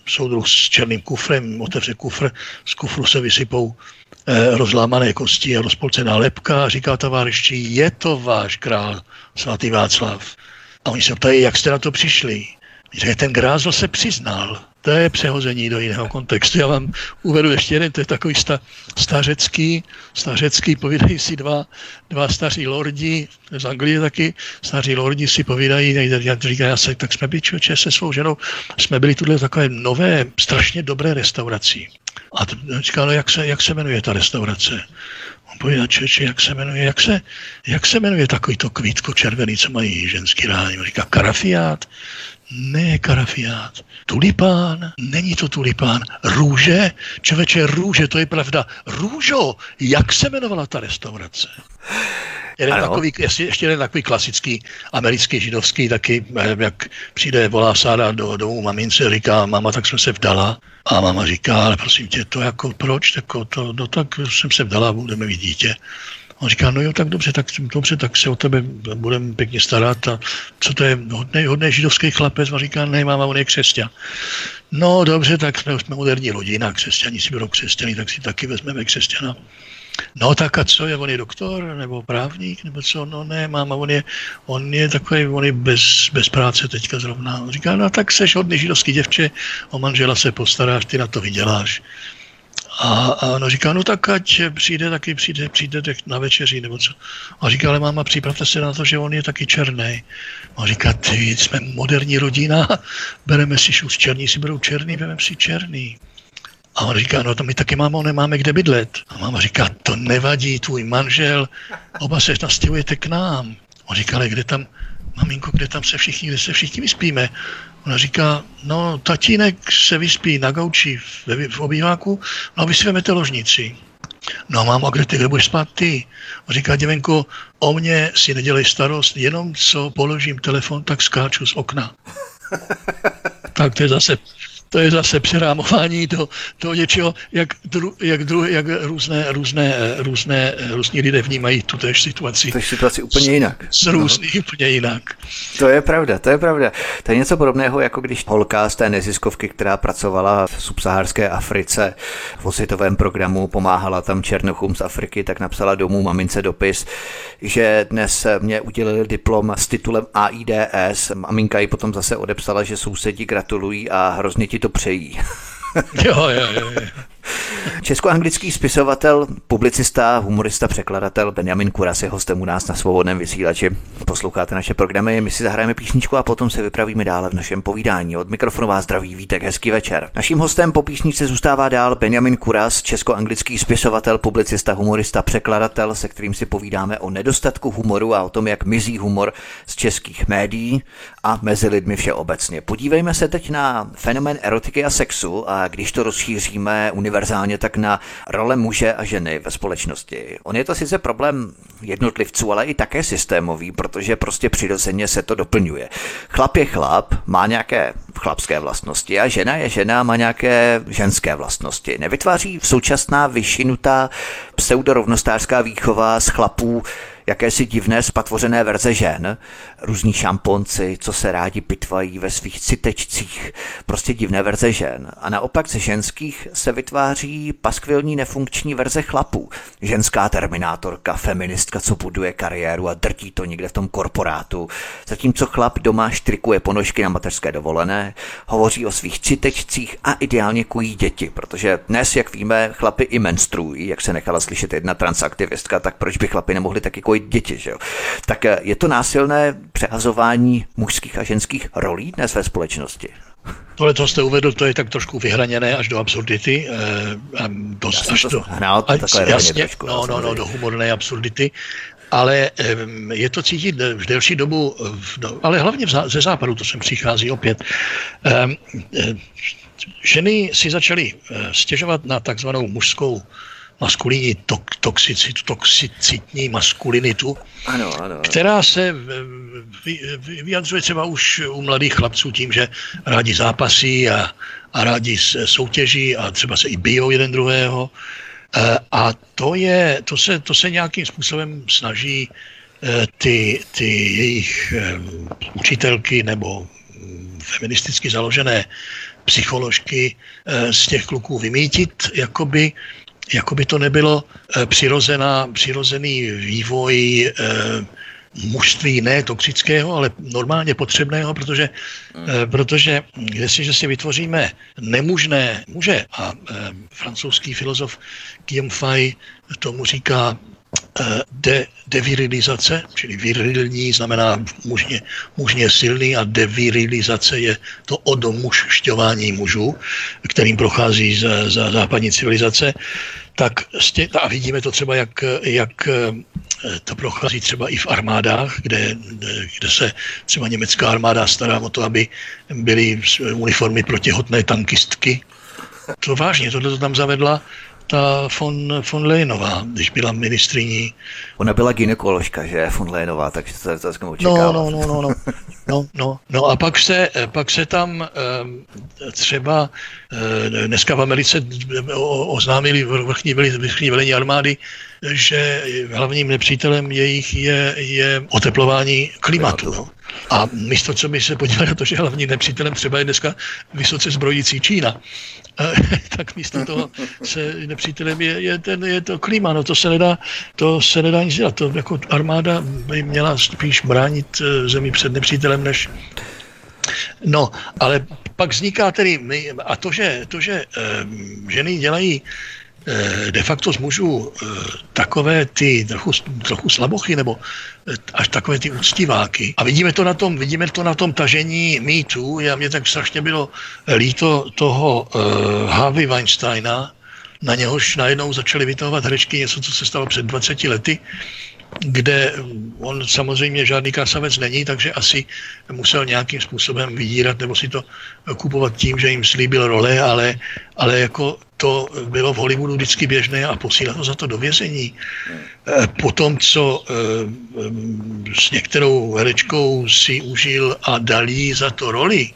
soudruh s černým kufrem, otevře kufr, z kufru se vysypou Eh, rozlámané kosti a rozpolcená lepka a říká továrišti, je to váš král, svatý Václav. A oni se ptají, jak jste na to přišli. Že ten grázl se přiznal. To je přehození do jiného kontextu. Já vám uvedu ještě jeden, to je takový sta, stařecký, stařecký, povídají si dva, dva staří lordi, z Anglie taky, staří lordi si povídají, říká, já se, tak jsme byli člověče se svou ženou, jsme byli tuhle takové nové, strašně dobré restaurací. A říká, no jak se, jak se jmenuje ta restaurace? On povídá, čeče, jak se jmenuje, jak se, jak se jmenuje takový to kvítko červený, co mají ženský ráni? On říká, karafiát? Ne, karafiát. Tulipán? Není to tulipán. Růže? Čověče, růže, to je pravda. Růžo, jak se jmenovala ta restaurace? Jeden ano. takový, ještě jeden takový klasický americký židovský taky, eh, jak přijde volá sáda do domu mamince, říká, mama, tak jsem se vdala. A mama říká, ale prosím tě, to jako proč, jako to, no tak jsem se vdala, budeme mít dítě. On říká, no jo, tak dobře, tak dobře, tak se o tebe budeme pěkně starat. A co to je hodný, hodný židovský chlapec? A říká, ne, máma, on je křesťan. No dobře, tak jsme, jsme moderní rodina, křesťani si budou křesťany, tak si taky vezmeme křesťana. No tak a co je, on je doktor nebo právník nebo co? No ne, máma, on je, on je takový, on je bez, bez práce teďka zrovna. On říká, no tak seš hodný židovský děvče, o manžela se postaráš, ty na to vyděláš. A, a ona říká, no tak ať přijde taky, přijde, přijde na večeři nebo co. A říká, ale máma, připravte se na to, že on je taky černý. A říká, ty, jsme moderní rodina, bereme si šus černý, si berou černý, bereme si černý. A on říká, no to my taky mámo nemáme kde bydlet. A máma říká, to nevadí, tvůj manžel, oba se nastěhujete k nám. On říká, ale kde tam, maminko, kde tam se všichni, kde se všichni vyspíme? Ona říká, no tatínek se vyspí na gauči v, v obýváku, no a vy si vemete ložnici. No mámo, kde ty, kde budeš spát ty? On říká, děvenko, o mě si nedělej starost, jenom co položím telefon, tak skáču z okna. tak to je zase to je zase přerámování do, do něčeho, jak, dru, jak, dru, jak různé, různé, různé, různí lidé vnímají tu též situaci. To je situaci úplně jinak. Z různých no. úplně jinak. To je pravda, to je pravda. To je něco podobného, jako když holka z té neziskovky, která pracovala v subsaharské Africe v osvětovém programu, pomáhala tam černochům z Afriky, tak napsala domů mamince dopis, že dnes mě udělili diplom s titulem AIDS. Maminka ji potom zase odepsala, že sousedi gratulují a hrozně ti to přejí. jo, jo, jo. jo. Česko-anglický spisovatel, publicista, humorista, překladatel Benjamin Kuras je hostem u nás na svobodném vysílači. Posloucháte naše programy, my si zahrajeme písničku a potom se vypravíme dále v našem povídání. Od mikrofonu vás zdraví Vítek, hezký večer. Naším hostem po písničce zůstává dál Benjamin Kuras, česko-anglický spisovatel, publicista, humorista, překladatel, se kterým si povídáme o nedostatku humoru a o tom, jak mizí humor z českých médií a mezi lidmi všeobecně. Podívejme se teď na fenomén erotiky a sexu a když to rozšíříme univerzálně, tak na role muže a ženy ve společnosti. On je to sice problém jednotlivců, ale i také systémový, protože prostě přirozeně se to doplňuje. Chlap je chlap, má nějaké chlapské vlastnosti a žena je žena, má nějaké ženské vlastnosti. Nevytváří současná vyšinutá pseudorovnostářská výchova z chlapů jakési divné spatvořené verze žen, různí šamponci, co se rádi pitvají ve svých citečcích, prostě divné verze žen. A naopak ze ženských se vytváří paskvilní nefunkční verze chlapů. Ženská terminátorka, feministka, co buduje kariéru a drtí to někde v tom korporátu. Zatímco chlap doma štrikuje ponožky na mateřské dovolené, hovoří o svých citečcích a ideálně kují děti, protože dnes, jak víme, chlapy i menstruují, jak se nechala slyšet jedna transaktivistka, tak proč by chlapy nemohli taky kojit děti, že jo? Tak eh, je to násilné přehazování mužských a ženských rolí dnes ve společnosti? Tohle, co jste uvedl, to je tak trošku vyhraněné až do absurdity. Eh, dost, až do, to takové jasně, trošku, no, no, no, do humorné absurdity. Ale eh, je to cítit v delší dobu, no, ale hlavně ze západu, to sem přichází opět. Eh, ženy si začaly stěžovat na takzvanou mužskou maskulinní to, toxicitu, toxicitní maskulinitu, ano, ano. která se vyjadřuje třeba už u mladých chlapců tím, že rádi zápasí a, a rádi soutěží a třeba se i bijou jeden druhého. E, a to, je, to, se, to se nějakým způsobem snaží e, ty, ty jejich učitelky nebo feministicky založené psycholožky z těch kluků vymítit, jakoby jako by to nebylo eh, přirozená, přirozený vývoj eh, mužství ne toxického, ale normálně potřebného, protože, hmm. protože jestliže si vytvoříme nemužné muže a francouzský filozof Guillaume Fay tomu říká de, devirilizace, čili virilní znamená mužně, mužně silný a devirilizace je to odomušťování mužů, kterým prochází za, za západní civilizace, tak a vidíme to třeba, jak, jak to prochází třeba i v armádách, kde, kde se třeba německá armáda stará o to, aby byly uniformy pro těhotné tankistky. To vážně, tohle to tam zavedla ta von, von Leyenová, když byla ministriní. Ona byla ginekoložka, že, von Leyenová, takže to, to jsme no, no, no, no, no, no, no, no a pak se, pak se tam třeba dneska v Americe oznámili vrchní, vrchní velení armády, že hlavním nepřítelem jejich je, je oteplování klimatu. No. A místo, co by se podívali na to, že hlavním nepřítelem třeba je dneska vysoce zbrojící Čína, tak místo toho se nepřítelem je, je, ten, je to klima, no to se nedá, to se nedá nic dělat. To jako armáda by měla spíš bránit eh, zemi před nepřítelem, než No, ale pak vzniká tedy, a to, že, to, že um, ženy dělají Eh, de facto z mužů eh, takové ty trochu, trochu slabochy nebo eh, až takové ty úctiváky. A vidíme to na tom, vidíme to na tom tažení mýtů. Já mě tak strašně bylo líto toho uh, Harvey Weinsteina, na něhož najednou začali vytahovat herečky něco, co se stalo před 20 lety, kde on samozřejmě žádný krasavec není, takže asi musel nějakým způsobem vydírat nebo si to kupovat tím, že jim slíbil role, ale, ale jako to bylo v Hollywoodu vždycky běžné a posílal za to do vězení. Eh, po tom, co eh, s některou herečkou si užil a dali za to roli,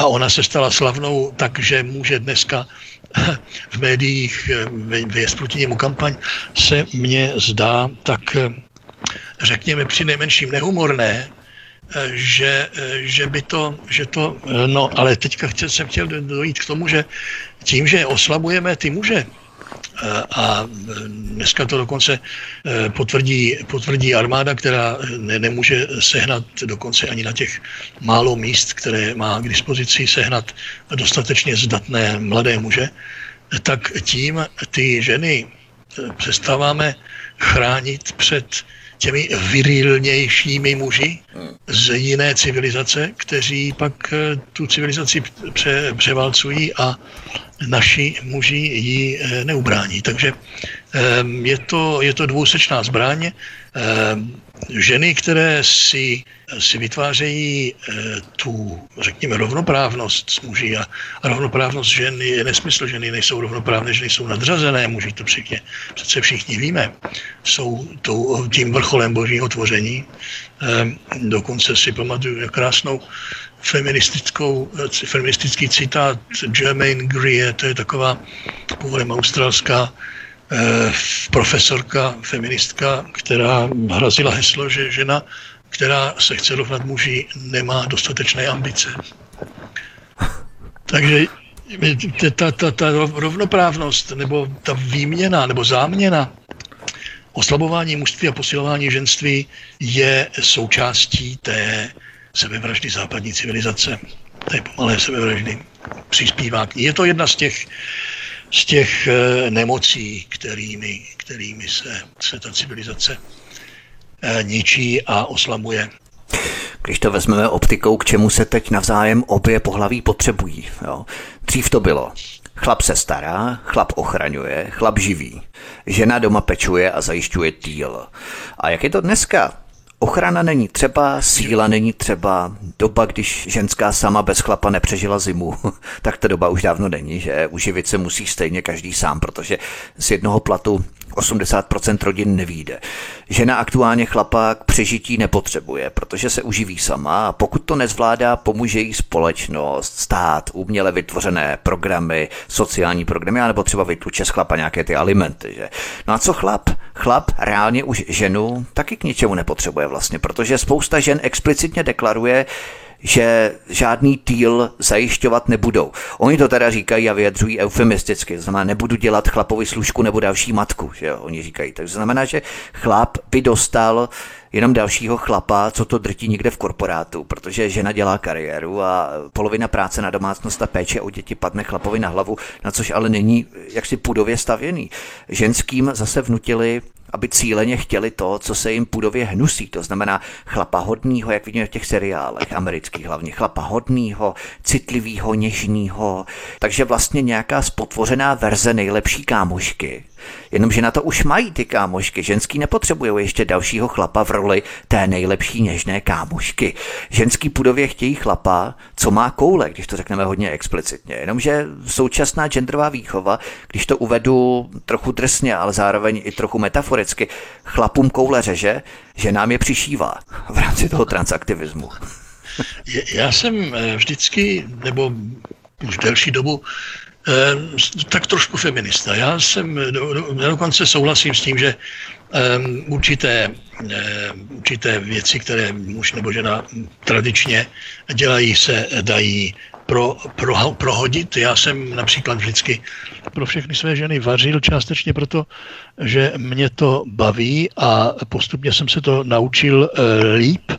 a ona se stala slavnou, takže může dneska v médiích vést proti němu kampaň, se mně zdá tak, řekněme, při nejmenším nehumorné, že, že by to, že to, no ale teďka jsem chtěl dojít k tomu, že tím, že oslabujeme ty muže, a dneska to dokonce eh, potvrdí, potvrdí armáda, která ne, nemůže sehnat dokonce ani na těch málo míst, které má k dispozici, sehnat dostatečně zdatné mladé muže, tak tím ty ženy přestáváme chránit před těmi virilnějšími muži z jiné civilizace, kteří pak tu civilizaci pře, převalcují a naši muži ji neubrání. Takže je to, je to dvousečná zbraň. Ženy, které si, si vytvářejí eh, tu, řekněme, rovnoprávnost s muži a rovnoprávnost žen je nesmysl, ženy nejsou rovnoprávné, ženy jsou nadřazené, muži to překně, přece všichni víme, jsou tou, tím vrcholem božího tvoření. Dokonce si pamatuju krásnou feministickou, feministický citát Germaine Greer, to je taková původem australská Eh, profesorka, feministka, která hrazila heslo, že žena, která se chce rovnat muži, nemá dostatečné ambice. Takže ta, ta, ta rovnoprávnost, nebo ta výměna, nebo záměna, oslabování mužství a posilování ženství je součástí té sebevraždy západní civilizace, té pomalé sebevraždy. Přispívá k ní. Je to jedna z těch z těch eh, nemocí, kterými, kterými se, se ta civilizace eh, ničí a oslabuje. Když to vezmeme optikou, k čemu se teď navzájem obě pohlaví potřebují. Jo? Dřív to bylo. Chlap se stará, chlap ochraňuje, chlap živí. Žena doma pečuje a zajišťuje týl. A jak je to dneska? Ochrana není třeba, síla není třeba, doba, když ženská sama bez chlapa nepřežila zimu, tak ta doba už dávno není, že uživit se musí stejně každý sám, protože z jednoho platu 80% rodin nevíde. Žena aktuálně chlapa k přežití nepotřebuje, protože se uživí sama a pokud to nezvládá, pomůže jí společnost, stát, uměle vytvořené programy, sociální programy, anebo třeba vytluče z chlapa nějaké ty alimenty. Že? No a co chlap? Chlap reálně už ženu taky k ničemu nepotřebuje vlastně, protože spousta žen explicitně deklaruje, že žádný týl zajišťovat nebudou. Oni to teda říkají a vyjadřují eufemisticky, to znamená, nebudu dělat chlapovi služku nebo další matku, že jo, oni říkají. Takže znamená, že chlap by dostal jenom dalšího chlapa, co to drtí někde v korporátu, protože žena dělá kariéru a polovina práce na domácnost a péče o děti padne chlapovi na hlavu, na což ale není jaksi půdově stavěný. Ženským zase vnutili aby cíleně chtěli to, co se jim půdově hnusí. To znamená chlapa hodnýho, jak vidíme v těch seriálech amerických hlavně, chlapa hodnýho, citlivýho, něžnýho. Takže vlastně nějaká spotvořená verze nejlepší kámošky, Jenomže na to už mají ty kámošky. Ženský nepotřebují ještě dalšího chlapa v roli té nejlepší něžné kámošky. Ženský půdově chtějí chlapa, co má koule, když to řekneme hodně explicitně. Jenomže současná genderová výchova, když to uvedu trochu drsně, ale zároveň i trochu metaforicky, chlapům koule řeže, že nám je přišívá v rámci toho transaktivismu. Já jsem eh, vždycky, nebo už delší dobu tak trošku feminista. Já jsem do, do, dokonce souhlasím s tím, že um, určité, um, určité věci, které muž nebo žena tradičně dělají, se dají pro, pro, prohodit. Já jsem například vždycky pro všechny své ženy vařil částečně proto, že mě to baví a postupně jsem se to naučil uh, líp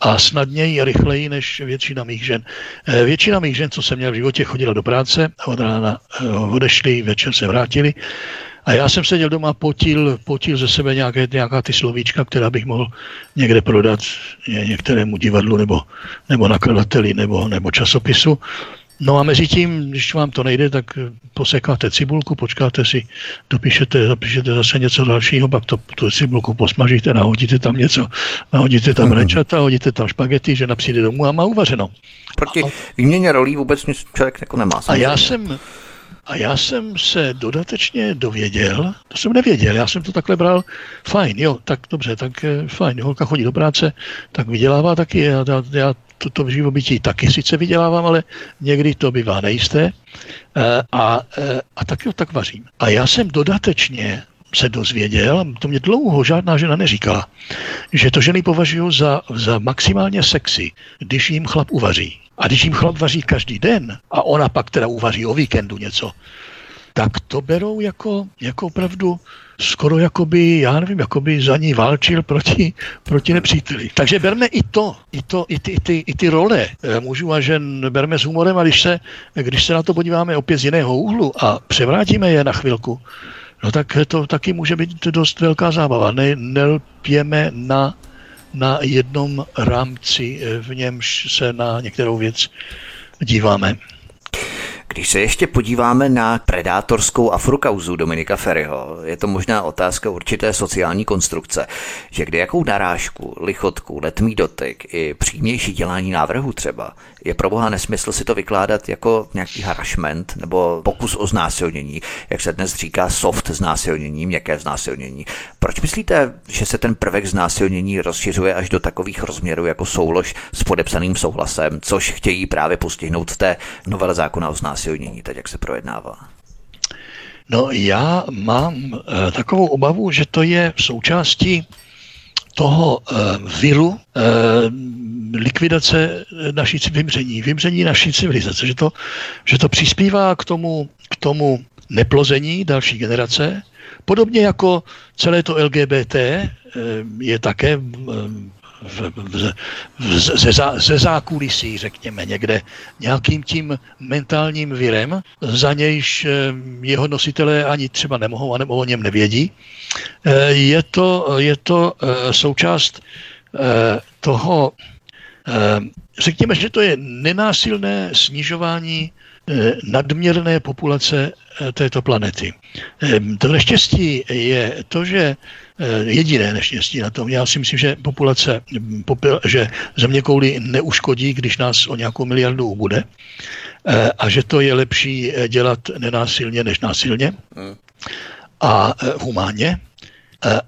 a snadněji a rychleji než většina mých žen. Eh, většina mých žen, co jsem měl v životě, chodila do práce, od rána eh, odešli, večer se vrátili a já jsem seděl doma, potil, potil ze sebe nějaké, nějaká ty slovíčka, která bych mohl někde prodat některému divadlu nebo, nebo nakladateli nebo, nebo časopisu. No a mezi tím, když vám to nejde, tak posekáte cibulku, počkáte si, dopíšete, dopíšete zase něco dalšího, pak to, tu cibulku posmažíte, nahodíte tam něco, nahodíte tam rečata, hodíte tam špagety, že přijde domů a má uvařeno. Proti výměně rolí vůbec nic člověk jako nemá. Samozřejmě. A já jsem, a já jsem se dodatečně dověděl, to jsem nevěděl, já jsem to takhle bral, fajn, jo, tak dobře, tak eh, fajn, holka chodí do práce, tak vydělává taky, já, já, já to živobytí taky sice vydělávám, ale někdy to bývá nejisté eh, a, eh, a tak jo, tak vařím. A já jsem dodatečně se dozvěděl, to mě dlouho žádná žena neříkala, že to ženy považují za, za maximálně sexy, když jim chlap uvaří. A když jim chlap vaří každý den a ona pak teda uvaří o víkendu něco, tak to berou jako, jako opravdu skoro jakoby, já nevím, jakoby za ní válčil proti, proti nepříteli. Takže berme i to, i, to, i, ty, i, ty, i ty role eh, mužů a žen berme s humorem a když se, když se na to podíváme opět z jiného úhlu a převrátíme je na chvilku, no tak to taky může být dost velká zábava. Ne, nelpěme na, na jednom rámci, eh, v němž se na některou věc díváme. Když se ještě podíváme na predátorskou afrokauzu Dominika Ferryho, je to možná otázka určité sociální konstrukce, že kde jakou narážku, lichotku, letmý dotyk i přímější dělání návrhu třeba, je pro boha nesmysl si to vykládat jako nějaký harassment nebo pokus o znásilnění, jak se dnes říká soft znásilnění, měkké znásilnění. Proč myslíte, že se ten prvek znásilnění rozšiřuje až do takových rozměrů jako soulož s podepsaným souhlasem, což chtějí právě postihnout v té novele zákona o znásilnění? Znásilnění, teď jak se projednává? No já mám e, takovou obavu, že to je v součástí toho e, viru e, likvidace naší vymření, vymření naší civilizace, že to, že to přispívá k tomu, k tomu neplození další generace, podobně jako celé to LGBT je také v, v, v, ze, ze zákulisí, řekněme, někde nějakým tím mentálním virem, za nějž eh, jeho nositelé ani třeba nemohou, anebo o něm nevědí. Eh, je to, je to eh, součást toho, řekněme, že to je nenásilné snižování nadměrné populace této planety. To neštěstí je to, že jediné neštěstí na tom. Já si myslím, že populace, že země kouli neuškodí, když nás o nějakou miliardu ubude eh, a že to je lepší eh, dělat nenásilně než násilně a humánně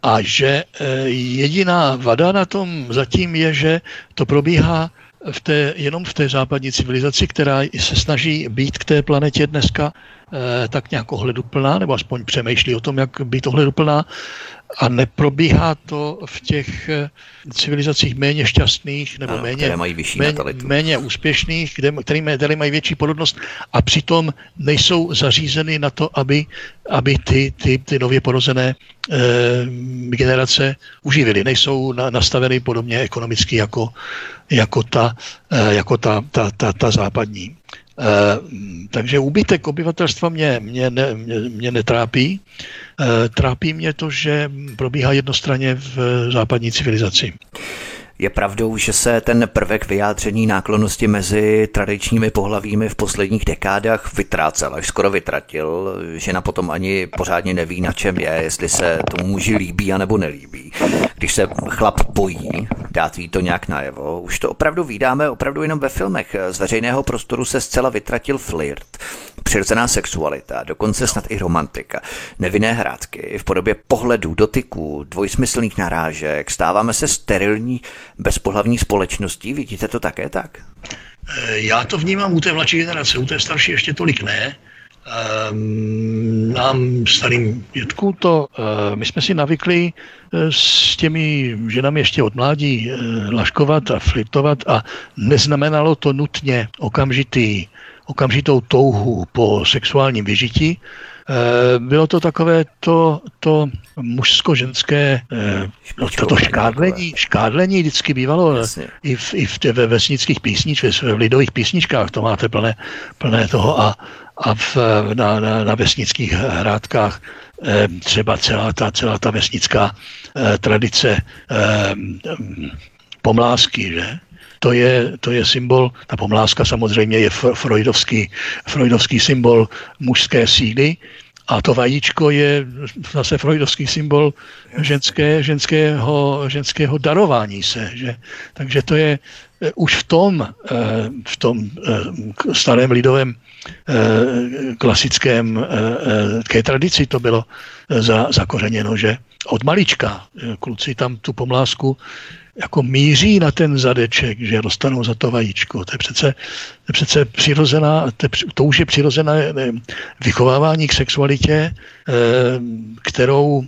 a že jediná vada na tom zatím je, že to probíhá v té, jenom v té západní civilizaci, která se snaží být k té planetě dneska eh, tak nějak ohleduplná, nebo aspoň přemýšlí o tom, jak být ohleduplná a neprobíhá to v těch eh, civilizacích méně šťastných nebo ano, méně, mají vyšší méně, méně úspěšných, kde, který, které mají větší podobnost a přitom nejsou zařízeny na to, aby, aby ty, ty, ty nově porozené e, generace uživily. Nejsou na, nastaveny podobně ekonomicky jako, jako, ta, e, jako ta, ta, ta, ta západní. Eh, takže úbytek obyvatelstva mě, mě, ne, mě, mě netrápí. Eh, trápí mě to, že probíhá jednostranně v západní civilizaci. Je pravdou, že se ten prvek vyjádření náklonosti mezi tradičními pohlavími v posledních dekádách vytrácel, až skoro vytratil. Žena potom ani pořádně neví, na čem je, jestli se tomu muži líbí a nebo nelíbí. Když se chlap bojí, dát ví to nějak najevo. Už to opravdu vydáme opravdu jenom ve filmech. Z veřejného prostoru se zcela vytratil flirt, přirozená sexualita, dokonce snad i romantika, nevinné hrádky v podobě pohledů, dotyků, dvojsmyslných narážek, stáváme se sterilní bezpohlavní společností. Vidíte to také tak? Eh, já to vnímám u té mladší generace, u té starší ještě tolik ne. Um, nám starým dětků to, uh, my jsme si navykli uh, s těmi ženami ještě od mládí laškovat a flirtovat a neznamenalo to nutně okamžitý, okamžitou touhu po sexuálním vyžití, Eh, bylo to takové to, to mužsko-ženské, eh, no, to škádlení, škádlení vždycky bývalo Jasně. i v, i v ve vesnických písničkách, v lidových písničkách, to máte plné, plné toho a, a v, na, na, na vesnických hrádkách eh, třeba celá ta, celá ta vesnická tradice pomlásky, že? to je, to je symbol, ta pomláska samozřejmě je freudovský, freudovský symbol mužské síly, a to vajíčko je zase freudovský symbol ženské, ženského, ženského darování se. Že? Takže to je eh, už v tom, eh, v tom eh, starém lidovém klasickém také tradici to bylo zakořeněno, že od malička kluci tam tu pomlásku jako míří na ten zadeček, že dostanou za to vajíčko. To je přece, to je přece přirozená, to, je, to už je přirozené vychovávání k sexualitě, eh, kterou,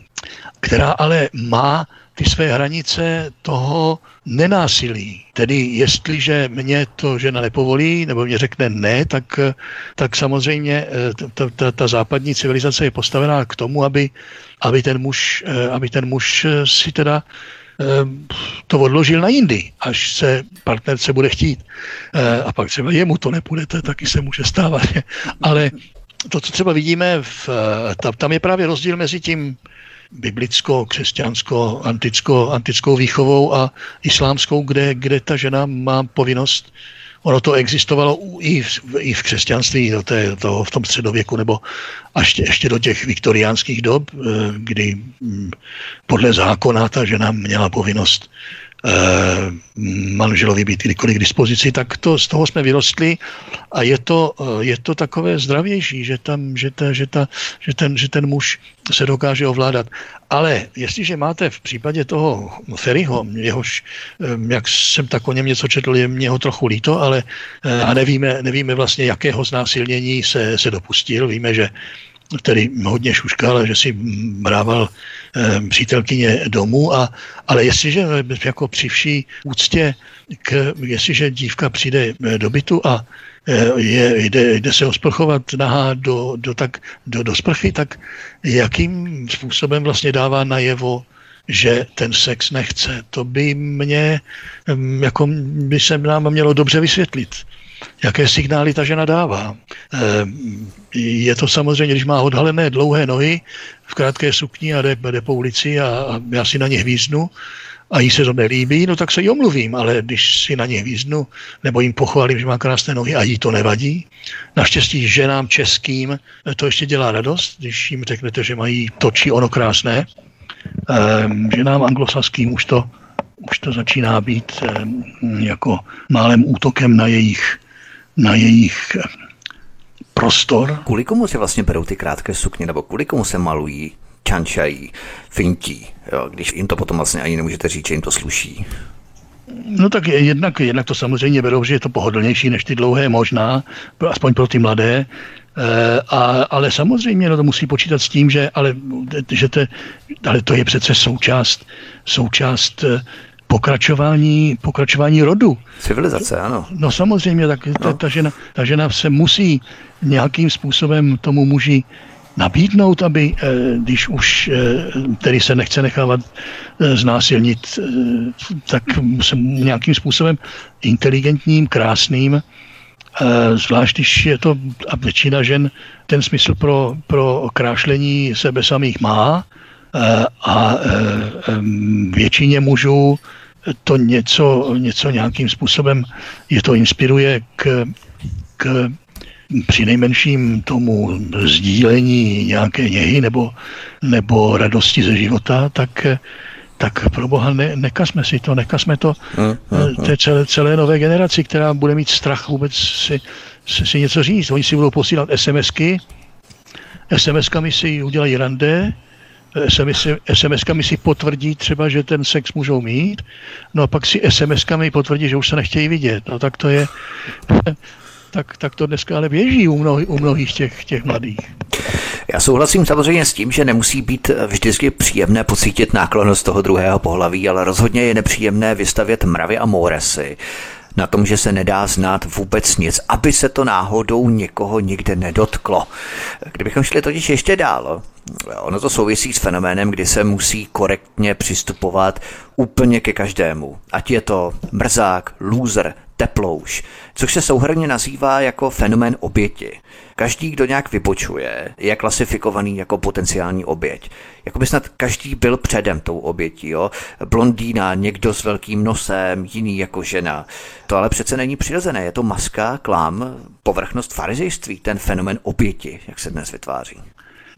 která ale má ty své hranice toho nenásilí. Tedy jestliže mě to žena nepovolí, nebo mě řekne ne, tak, tak samozřejmě eh, ta, ta, ta západní civilizace je postavená k tomu, aby, aby, ten, muž, eh, aby ten muž eh, si teda to odložil na jindy, až se partnerce bude chtít. A pak třeba jemu to nepůjdete, taky se může stávat. Ale to, co třeba vidíme, v, tam je právě rozdíl mezi tím biblicko, křesťansko, anticko, antickou výchovou a islámskou, kde, kde ta žena má povinnost. Ono to existovalo i v, i v křesťanství do té, toho, v tom středověku, nebo až ještě do těch viktoriánských dob, eh, kdy hm, podle zákona ta žena měla povinnost manželovi být kdykoliv k dispozici, tak to, z toho jsme vyrostli a je to, eh, je to takové zdravější, že, tam, že, ta, že, ta, že, ten, že ten muž se dokáže ovládat. Ale jestliže máte v případě toho Ferryho, jehož, eh, jak jsem tak o něm něco četl, je mě ho trochu líto, ale a nevíme, nevíme vlastně, jakého znásilnění se, se dopustil. Víme, že který hodně šuškal, že si brával přítelkyně domů, a, ale jestliže jako při vší úctě, k, jestliže dívka přijde eh, do bytu a eh, je, jde, jde se osprchovat nahá do, do, tak, do, do sprchy, tak jakým způsobem vlastně dává najevo, že ten sex nechce. To by mě, mm, jako by se nám mělo dobře vysvětlit jaké signály ta žena dává. Eh, je to samozřejmě, když má odhalené dlouhé nohy v krátké sukni a jde, jde po ulici a, já si na ně hvíznu a jí se to nelíbí, no tak se jí omluvím, ale když si na ně hvíznu nebo jim pochválím, že má krásné nohy a jí to nevadí, naštěstí ženám českým to ještě dělá radost, když jim řeknete, že mají to či ono krásné, ehm, ženám anglosaským už to už to začíná být jako málem útokem na jejich na jejich prostor. Kvůli komu se vlastně berou ty krátké sukně, nebo kvůli komu se malují, čančají, fintí, jo, když jim to potom vlastně ani nemůžete říct, že jim to sluší? No tak jednak, jednak to samozřejmě berou, že je to pohodlnější než ty dlouhé možná, aspoň pro ty mladé, eh, a, ale samozřejmě no to musí počítat s tím, že, ale, že te, ale to je přece součást, součást eh, pokračování, pokračování rodu. Civilizace, ano. No samozřejmě, tak ta, no. ta, žena, ta žena se musí nějakým způsobem tomu muži nabídnout, aby, eh, když už eh, tedy se nechce nechávat eh, znásilnit, tak se nějakým způsobem inteligentním, krásným, zvlášť když je to, a většina žen ten smysl pro, pro krášlení sebe samých má, a většině mužů to něco, něco nějakým způsobem je to inspiruje k, k při nejmenším tomu sdílení nějaké něhy nebo, nebo radosti ze života, tak, tak pro boha ne, nekazme si to, nekazme to. Té celé, celé nové generaci, která bude mít strach vůbec si, si, si něco říct. Oni si budou posílat SMSky, SMS-kami si udělají rande, SMS, SMS-kami si potvrdí třeba, že ten sex můžou mít, no a pak si SMS-kami potvrdí, že už se nechtějí vidět. No tak to je, tak, tak to dneska ale běží u, mnohých, u mnohých těch, těch mladých. Já souhlasím samozřejmě s tím, že nemusí být vždycky příjemné pocítit náklonost toho druhého pohlaví, ale rozhodně je nepříjemné vystavět mravy a móresy na tom, že se nedá znát vůbec nic, aby se to náhodou někoho nikde nedotklo. Kdybychom šli totiž ještě dál, ono to souvisí s fenoménem, kdy se musí korektně přistupovat úplně ke každému. Ať je to mrzák, loser, teplouš, což se souhrně nazývá jako fenomén oběti. Každý, kdo nějak vybočuje, je klasifikovaný jako potenciální oběť. Jako by snad každý byl předem tou obětí, jo? Blondýna, někdo s velkým nosem, jiný jako žena. To ale přece není přirozené, je to maska, klam, povrchnost farizejství, ten fenomén oběti, jak se dnes vytváří.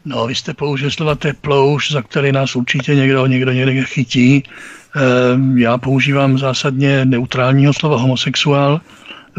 No, vy jste použil slova teplouš, za který nás určitě někdo, někdo někde chytí. Ehm, já používám zásadně neutrálního slova homosexuál.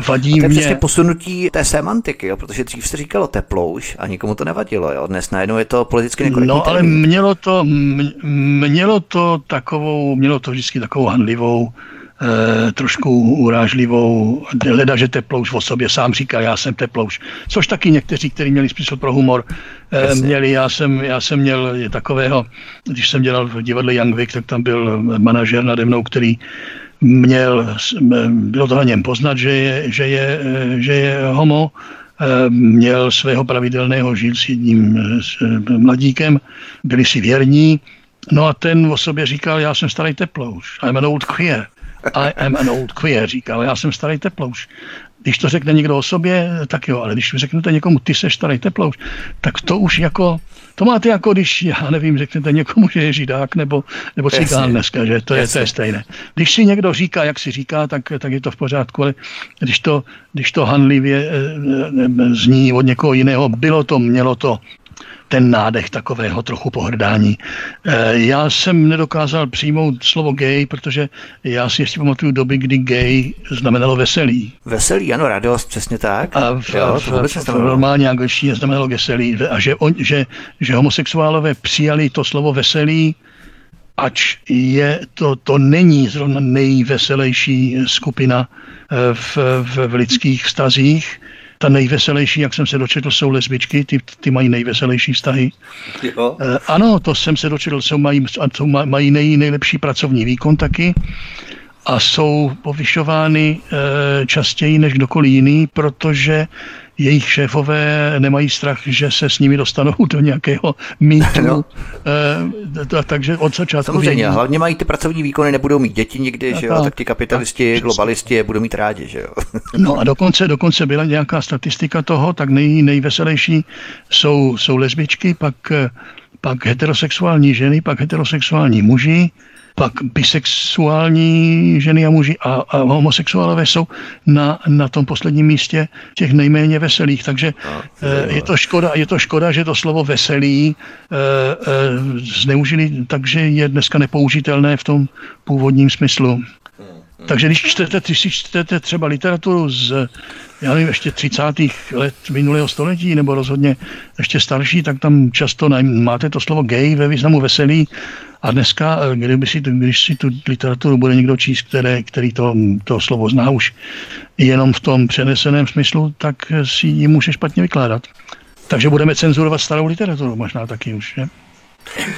Vadí a to je mě... posunutí té semantiky, jo? protože dřív se říkalo teplouš a nikomu to nevadilo. Jo? Dnes najednou je to politicky nekorektní. No, ale mělo to, mělo to takovou, mělo to vždycky takovou handlivou e, trošku urážlivou, leda, že teplouš o sobě sám říká, já jsem teplouš. Což taky někteří, kteří měli smysl pro humor, e, měli. Já jsem, já jsem měl takového, když jsem dělal v divadle Young tak tam byl manažer nade mnou, který měl, bylo to na něm poznat, že je, že je, že je homo, měl svého pravidelného žil s jedním s mladíkem, byli si věrní, no a ten o sobě říkal, já jsem starý teplouš, I'm an old queer. I am an old queer, říkal, já jsem starý teplouš. Když to řekne někdo o sobě, tak jo, ale když řeknete někomu, ty seš starý teplouš, tak to už jako, to máte jako když, já nevím, řeknete někomu, že je židák nebo, nebo cigán dneska, že to je, to je stejné. Když si někdo říká, jak si říká, tak, tak je to v pořádku, ale když to, když to hanlivě eh, eh, zní od někoho jiného, bylo to, mělo to, ten nádech takového trochu pohrdání. Eh, já jsem nedokázal přijmout slovo gay, protože já si ještě pamatuju doby, kdy gay znamenalo veselý. Veselý, ano, radost, přesně tak. A v, jo, v, v, v normální angličtině znamenalo veselý. A že, on, že, že homosexuálové přijali to slovo veselý, ač je to, to není zrovna nejveselější skupina eh, v, v, v lidských vztazích, ta nejveselější, jak jsem se dočetl, jsou lesbičky, ty, ty mají nejveselější vztahy. Jo. E, ano, to jsem se dočetl, jsou, mají, jsou, mají nej, nejlepší pracovní výkon taky a jsou povyšovány e, častěji než kdokoliv jiný, protože jejich šéfové nemají strach, že se s nimi dostanou do nějakého mýtu. No. E, takže od začátku... Samozřejmě, vědí. hlavně mají ty pracovní výkony, nebudou mít děti nikdy, že jo? tak ti kapitalisti, tak, globalisti je budou mít rádi. Že jo? no a dokonce, dokonce byla nějaká statistika toho, tak nej, nejveselější jsou, jsou lesbičky, pak, pak heterosexuální ženy, pak heterosexuální muži, pak bisexuální ženy a muži a, a homosexuálové jsou na, na tom posledním místě těch nejméně veselých. Takže eh, je to škoda, je to škoda, že to slovo veselý e, e, zneužili, takže je dneska nepoužitelné v tom původním smyslu. Takže když čtete, když si čtete třeba literaturu z, já nevím, ještě 30. let minulého století, nebo rozhodně ještě starší, tak tam často máte to slovo gay ve významu veselý a dneska, eh, kdyby si, když si tu literaturu bude někdo číst, které, který to, to slovo zná už jenom v tom přeneseném smyslu, tak si ji může špatně vykládat. Takže budeme cenzurovat starou literaturu možná taky už. Ne?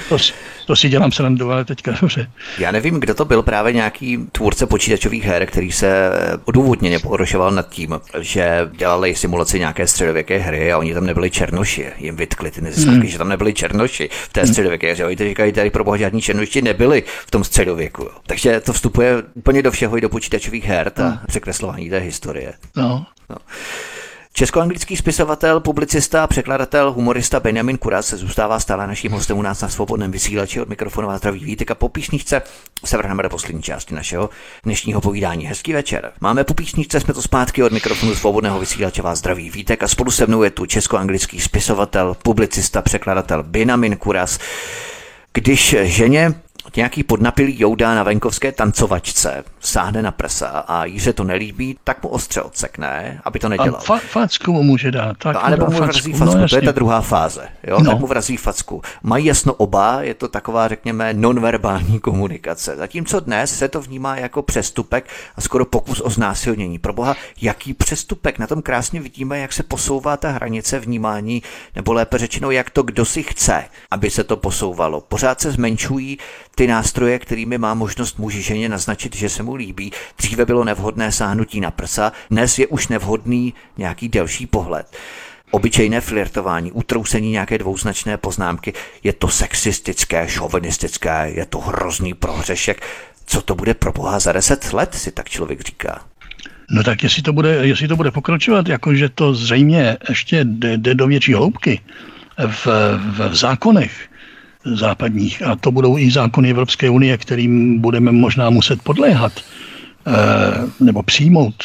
To, to si dělám srandu, ale teďka dobře. Já nevím, kdo to byl právě nějaký tvůrce počítačových her, který se odůvodněně porošoval nad tím, že dělali simulaci nějaké středověké hry a oni tam nebyli černoši. Jim vytkli ty neziskovky, hmm. že tam nebyli černoši v té hmm. středověké hře. Oni to říkají, tady pro boha žádní černoši nebyli v tom středověku. Takže to vstupuje úplně do všeho i do počítačových her, ta hmm. překreslování té historie. No. no. Česko-anglický spisovatel, publicista, překladatel, humorista Benjamin Kuras se zůstává stále naším hostem u nás na svobodném vysílači od mikrofonu a zdraví vítek a po písničce se vrhneme do poslední části našeho dnešního povídání. Hezký večer. Máme po písničce, jsme to zpátky od mikrofonu svobodného vysílače vás zdraví vítek a spolu se mnou je tu česko-anglický spisovatel, publicista, překladatel Benjamin Kuras. Když ženě nějaký podnapilý jouda na venkovské tancovačce sáhne na prsa a jí se to nelíbí, tak mu ostře odsekne, aby to nedělal. A fa- facku mu může dát. Tak no, nebo mu vrazí facku, no, to je ta druhá fáze. Jo? No. Tak mu vrazí facku. Mají jasno oba, je to taková, řekněme, nonverbální komunikace. Zatímco dnes se to vnímá jako přestupek a skoro pokus o znásilnění. Pro boha, jaký přestupek? Na tom krásně vidíme, jak se posouvá ta hranice vnímání, nebo lépe řečeno, jak to kdo si chce, aby se to posouvalo. Pořád se zmenšují ty nástroje, kterými má možnost muži ženě naznačit, že se mu líbí. Dříve bylo nevhodné sáhnutí na prsa, dnes je už nevhodný nějaký delší pohled. Obyčejné flirtování, utrousení nějaké dvouznačné poznámky, je to sexistické, šovinistické, je to hrozný prohřešek. Co to bude pro boha za deset let, si tak člověk říká. No tak jestli to bude, jestli to bude pokračovat, jakože to zřejmě ještě jde, jde do větší hloubky v, v zákonech, západních. A to budou i zákony Evropské unie, kterým budeme možná muset podléhat eh, nebo přijmout,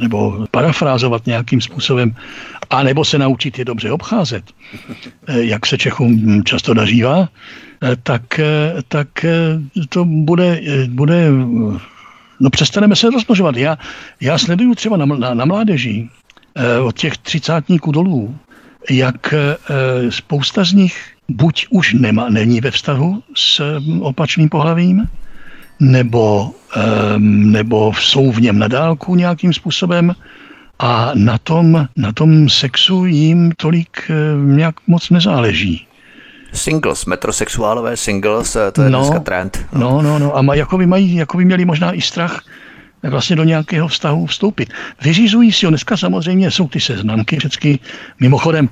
nebo parafrázovat nějakým způsobem, a nebo se naučit je dobře obcházet, eh, jak se Čechům často dařívá, eh, tak, tak to bude, bude no přestaneme se rozmnožovat. Já, já sleduju třeba na, na, na mládeži od těch třicátníků dolů, jak spousta z nich buď už nemá, není ve vztahu s mm, opačným pohlavím, nebo, nebo jsou v něm na dálku nějakým způsobem a na tom, na tom sexu jim tolik nějak moc nezáleží. Singles, metrosexuálové singles, to je no, dneska trend. No, no, no. A maj, jako by mají, jako by měli možná i strach vlastně do nějakého vztahu vstoupit. Vyřizují si ho. Dneska samozřejmě jsou ty seznamky všechny. Mimochodem,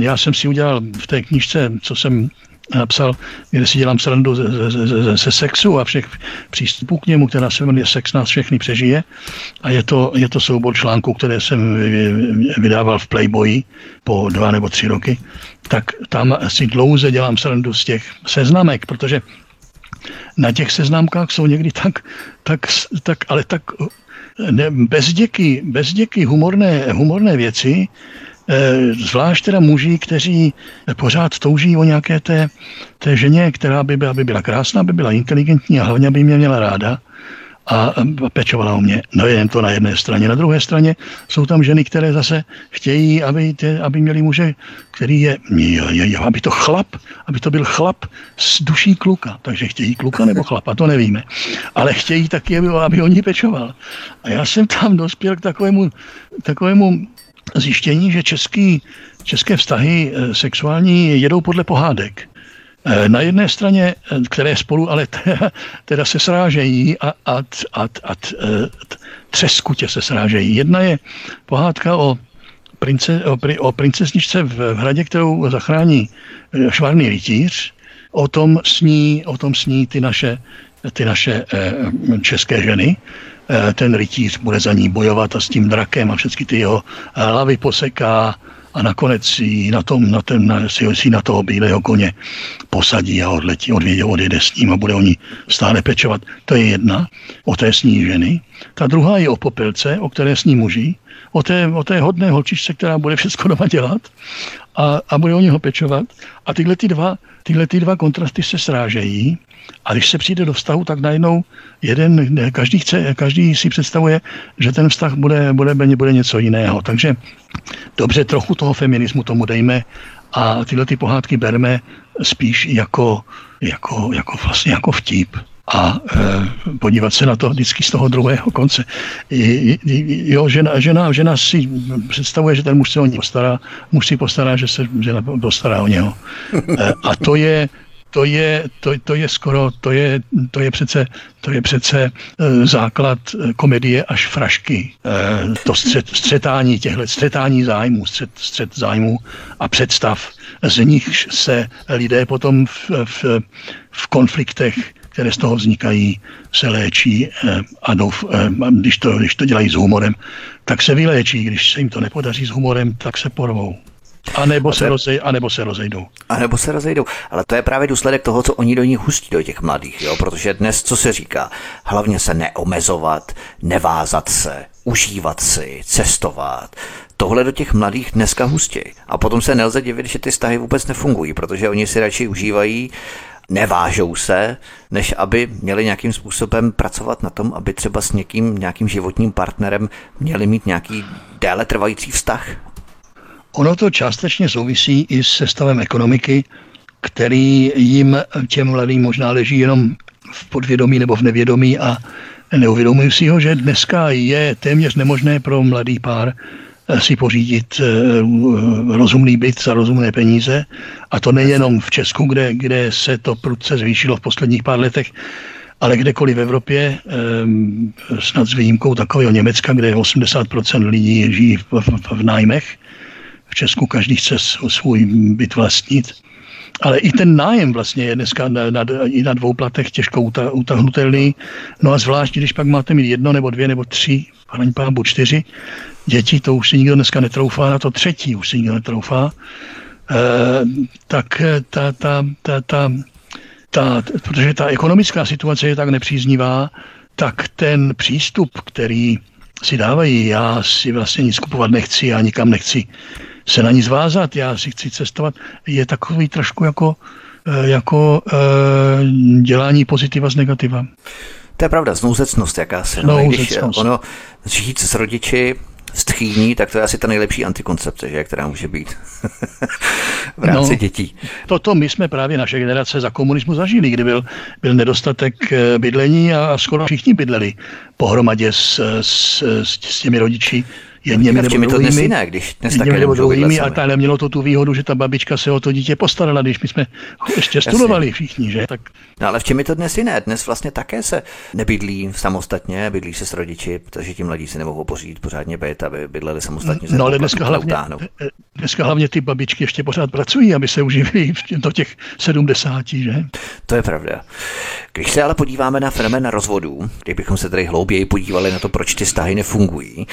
já jsem si udělal v té knižce, co jsem napsal, kde si dělám srandu ze, ze sexu a všech přístupů k němu, která se jmenuje Sex nás všechny přežije. A je to, je to soubor článků, které jsem vydával v Playboyi po dva nebo tři roky. Tak tam si dlouze dělám srandu z těch seznamek, protože na těch seznamkách jsou někdy tak, tak, tak ale tak ne, bezděky, bezděky humorné, humorné věci, Eh, zvlášť teda muži, kteří pořád touží o nějaké té, té ženě, která by byla, by byla krásná, by byla inteligentní a hlavně by mě měla ráda a pečovala o mě. No jen to na jedné straně. Na druhé straně jsou tam ženy, které zase chtějí, aby, tě, aby měli muže, který je, aby to chlap, aby to byl chlap z duší kluka. Takže chtějí kluka nebo chlapa, to nevíme. Ale chtějí taky, aby, aby o pečoval. A já jsem tam dospěl k takovému, takovému zjištění, že český, české vztahy eh, sexuální jedou podle pohádek. Eh, na jedné straně, eh, které spolu ale teda se srážejí a, a, a, a třeskutě se srážejí. Jedna je pohádka o, prince, o, o princezničce v hradě, kterou zachrání švarný rytíř. O tom sní, o tom sní ty naše, ty naše české ženy. Eh, ten rytíř bude za ní bojovat a s tím drakem a všechny ty jeho hlavy poseká a nakonec si na, tom, na, ten, na, si, si na toho bílého koně posadí a odletí, odvědě, odjede s ním a bude o ní stále pečovat. To je jedna, o té sní ženy. Ta druhá je o popelce, o které sní muži, o té, o té hodné holčičce, která bude všechno doma dělat a, a bude o něho pečovat. A tyhle ty dva, tyhle ty dva kontrasty se srážejí a když se přijde do vztahu, tak najednou jeden, každý, chce, každý si představuje, že ten vztah bude, bude, bude něco jiného. Takže dobře, trochu toho feminismu tomu dejme a tyhle ty pohádky berme spíš jako, jako, jako vlastně jako vtip a e, podívat se na to vždycky z toho druhého konce. I, i, jo, žena, žena, žena si představuje, že ten muž se o ní postará, muž si postará, že se žena postará o něho. E, a to je, to je, to, to je skoro, to je, to je přece, to je přece e, základ e, komedie až frašky. E, to střet, střetání těchto, střetání zájmů, střet, střet zájmů a představ, z nich se lidé potom v, v, v konfliktech které z toho vznikají, se léčí a douf, když, to, když to dělají s humorem, tak se vyléčí. Když se jim to nepodaří s humorem, tak se porvou. A nebo, se rozej, a nebo se rozejdou. A nebo se rozejdou. Ale to je právě důsledek toho, co oni do nich hustí, do těch mladých. Jo? Protože dnes, co se říká, hlavně se neomezovat, nevázat se, užívat si, cestovat. Tohle do těch mladých dneska hustí. A potom se nelze divit, že ty vztahy vůbec nefungují, protože oni si radši užívají nevážou se, než aby měli nějakým způsobem pracovat na tom, aby třeba s někým, nějakým životním partnerem měli mít nějaký déle trvající vztah. Ono to částečně souvisí i se stavem ekonomiky, který jim těm mladým možná leží jenom v podvědomí nebo v nevědomí a neuvědomují si ho, že dneska je téměř nemožné pro mladý pár si pořídit eh, rozumný byt za rozumné peníze. A to nejenom v Česku, kde, kde se to prudce zvýšilo v posledních pár letech, ale kdekoliv v Evropě, eh, snad s výjimkou takového Německa, kde 80% lidí žijí v, v, v nájmech, v Česku každý chce svůj byt vlastnit. Ale i ten nájem vlastně je dneska na, na, i na dvou platech těžko utahnutelný. No a zvlášť, když pak máte mít jedno nebo dvě nebo tři, paní pámbu čtyři děti, to už si nikdo dneska netroufá, na to třetí už si nikdo netroufá. E, tak ta, ta, ta, ta, ta, protože ta ekonomická situace je tak nepříznivá, tak ten přístup, který si dávají, já si vlastně nic kupovat nechci, já nikam nechci se na ní zvázat, já si chci cestovat, je takový trošku jako, eh, jako dělání pozitiva z negativa. To je pravda, znouzecnost jakási. No, když ono žít s rodiči, stchýní, tak to je asi ta nejlepší antikoncepce, že, která může být v rámci no, dětí. Toto my jsme právě naše generace za komunismu zažili, kdy byl, byl nedostatek eh, bydlení a skoro všichni bydleli pohromadě s, s, s, s těmi rodiči jedněmi nebo druhými. to dnes jiné, když dnes také nebo druhými, a tady mělo to tu výhodu, že ta babička se o to dítě postarala, když my jsme ještě studovali všichni, že? Tak... No ale v čem je to dnes jiné? Dnes vlastně také se nebydlí samostatně, bydlí se s rodiči, protože ti mladí si nemohou pořídit pořádně byt, aby bydleli samostatně. No ale dneska hlavně, dneska hlavně ty babičky ještě pořád pracují, aby se uživili do těch 70, že? To je pravda. Když se ale podíváme na fenomén rozvodů, kdybychom se tady hlouběji podívali na to, proč ty vztahy nefungují,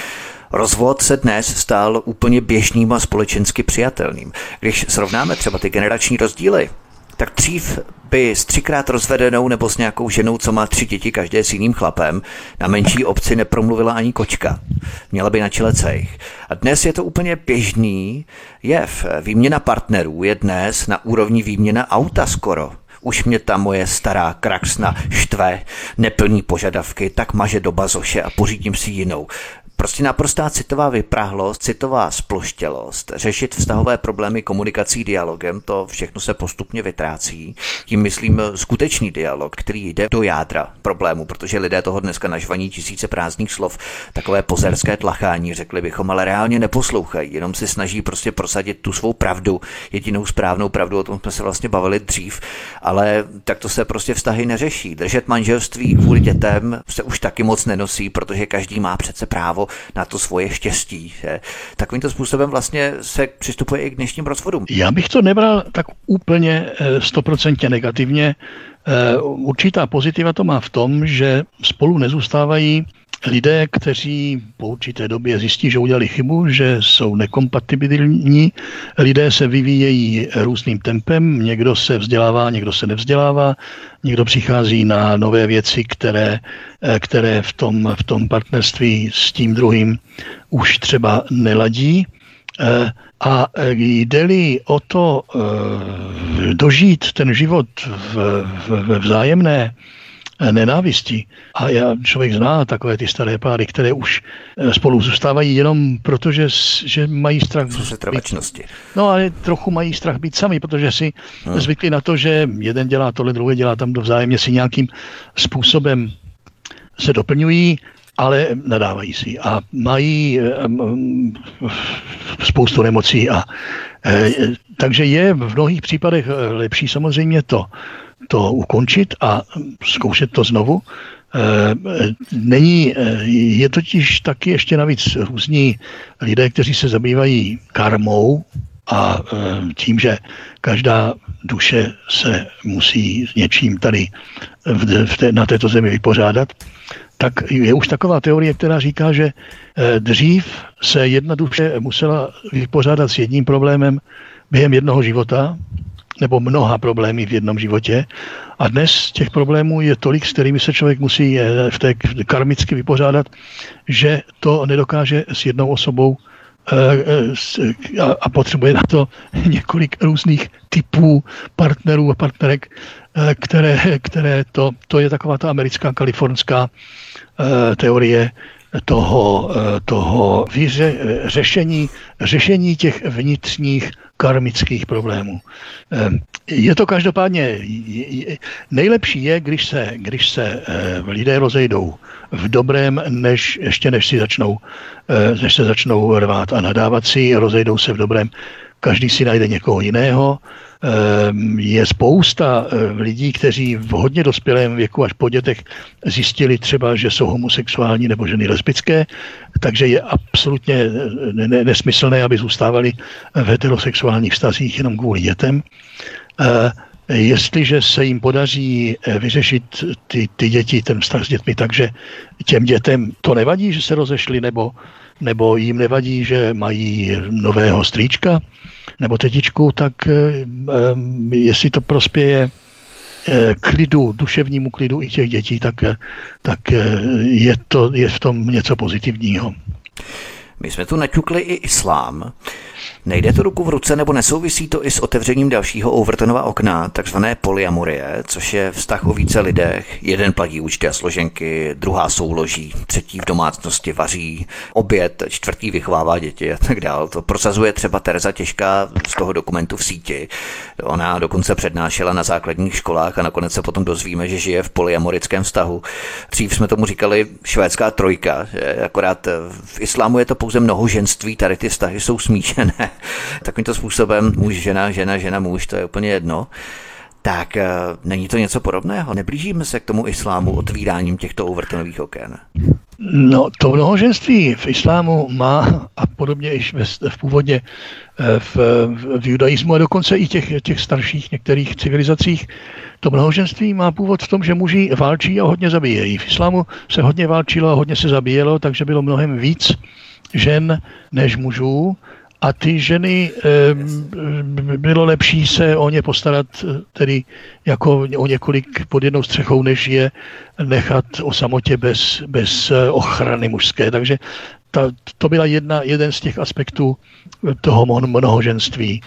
Rozvod se dnes stal úplně běžným a společensky přijatelným. Když srovnáme třeba ty generační rozdíly, tak dřív by s třikrát rozvedenou nebo s nějakou ženou, co má tři děti, každé s jiným chlapem, na menší obci nepromluvila ani kočka. Měla by na čele cejch. A dnes je to úplně běžný jev. Výměna partnerů je dnes na úrovni výměna auta skoro. Už mě ta moje stará kraxna štve, neplní požadavky, tak maže do bazoše a pořídím si jinou. Prostě naprostá citová vyprahlost, citová sploštělost, řešit vztahové problémy komunikací dialogem, to všechno se postupně vytrácí. Tím myslím skutečný dialog, který jde do jádra problému, protože lidé toho dneska nažvaní tisíce prázdných slov, takové pozerské tlachání, řekli bychom, ale reálně neposlouchají, jenom si snaží prostě prosadit tu svou pravdu, jedinou správnou pravdu, o tom jsme se vlastně bavili dřív, ale tak to se prostě vztahy neřeší. Držet manželství kvůli dětem se už taky moc nenosí, protože každý má přece právo na to svoje štěstí. Že? Takovýmto způsobem vlastně se přistupuje i k dnešním rozvodům. Já bych to nebral tak úplně eh, stoprocentně negativně. Eh, určitá pozitiva to má v tom, že spolu nezůstávají lidé, kteří po určité době zjistí, že udělali chybu, že jsou nekompatibilní, lidé se vyvíjejí různým tempem, někdo se vzdělává, někdo se nevzdělává, někdo přichází na nové věci, které, eh, které v, tom, v tom partnerství s tím druhým už třeba neladí. Eh, a jde-li o to eh, dožít ten život ve vzájemné nenávisti. A já, člověk zná takové ty staré páry, které už eh, spolu zůstávají jenom proto, že, že mají strach být. No ale trochu mají strach být sami, protože si hmm. zvykli na to, že jeden dělá tohle, druhý dělá tam do vzájemně si nějakým způsobem se doplňují, ale nadávají si a mají um, spoustu nemocí. A, e, takže je v mnohých případech lepší samozřejmě to, to ukončit a zkoušet to znovu. Eh, není, eh, je totiž taky ještě navíc různí lidé, kteří se zabývají karmou a eh, tím, že každá duše se musí s něčím tady v té, na této zemi vypořádat, tak je už taková teorie, která říká, že dřív se jedna duše musela vypořádat s jedním problémem během jednoho života nebo mnoha problémy v jednom životě. A dnes těch problémů je tolik, s kterými se člověk musí eh, v té karmicky vypořádat, že to nedokáže s jednou osobou eh, eh, a potřebuje na to několik různých typů partnerů a partnerek, které, které to, to je taková ta americká, kalifornská teorie toho, toho výře, řešení, řešení těch vnitřních karmických problémů. Ehm, je to každopádně, nejlepší je, když se, když se eh, lidé rozejdou v dobrém, než, ještě než si začnou, eh, než se začnou rvát a nadávat si, rozejdou se v dobrém. Každý si najde někoho jiného, je spousta eh, lidí, kteří v hodně dospělém věku až po dětech zjistili třeba, že jsou homosexuální nebo ženy lesbické, takže je absolutně eh, nesmyslné, aby zůstávali v heterosexuálních vztazích jenom kvůli dětem. Eh, jestliže se jim podaří vyřešit ty, ty děti, ten vztah s dětmi, takže těm dětem to nevadí, že se rozešli, nebo, nebo jim nevadí, že mají nového strýčka, nebo tetičku, tak eh, eh, jestli to prospěje eh, klidu, duševnímu klidu i těch dětí, tak, tak je, to, je v tom něco pozitivního. My jsme tu naťukli i islám. Nejde to ruku v ruce nebo nesouvisí to i s otevřením dalšího Overtonova okna, takzvané polyamorie, což je vztah o více lidech. Jeden platí účty a složenky, druhá souloží, třetí v domácnosti vaří, oběd, čtvrtý vychovává děti a tak dále. To prosazuje třeba Tereza Těžká z toho dokumentu v síti. Ona dokonce přednášela na základních školách a nakonec se potom dozvíme, že žije v polyamorickém vztahu. Dřív jsme tomu říkali švédská trojka, akorát v islámu je to pouze mnohoženství, tady ty vztahy jsou smíšené. Takovýmto způsobem muž, žena, žena, žena, muž, to je úplně jedno. Tak eh, není to něco podobného? Neblížíme se k tomu islámu otvíráním těchto Overtonových oken? No, to mnohoženství v islámu má a podobně i v, v původně eh, v, v judaismu a dokonce i těch, těch starších některých civilizacích, to mnohoženství má původ v tom, že muži válčí a hodně zabíjejí. V islámu se hodně válčilo a hodně se zabíjelo, takže bylo mnohem víc žen než mužů a ty ženy bylo lepší se o ně postarat tedy jako o několik pod jednou střechou, než je nechat o samotě bez, bez eh, ochrany mužské. Takže ta, to byla jedna, jeden z těch aspektů toho mnohoženství.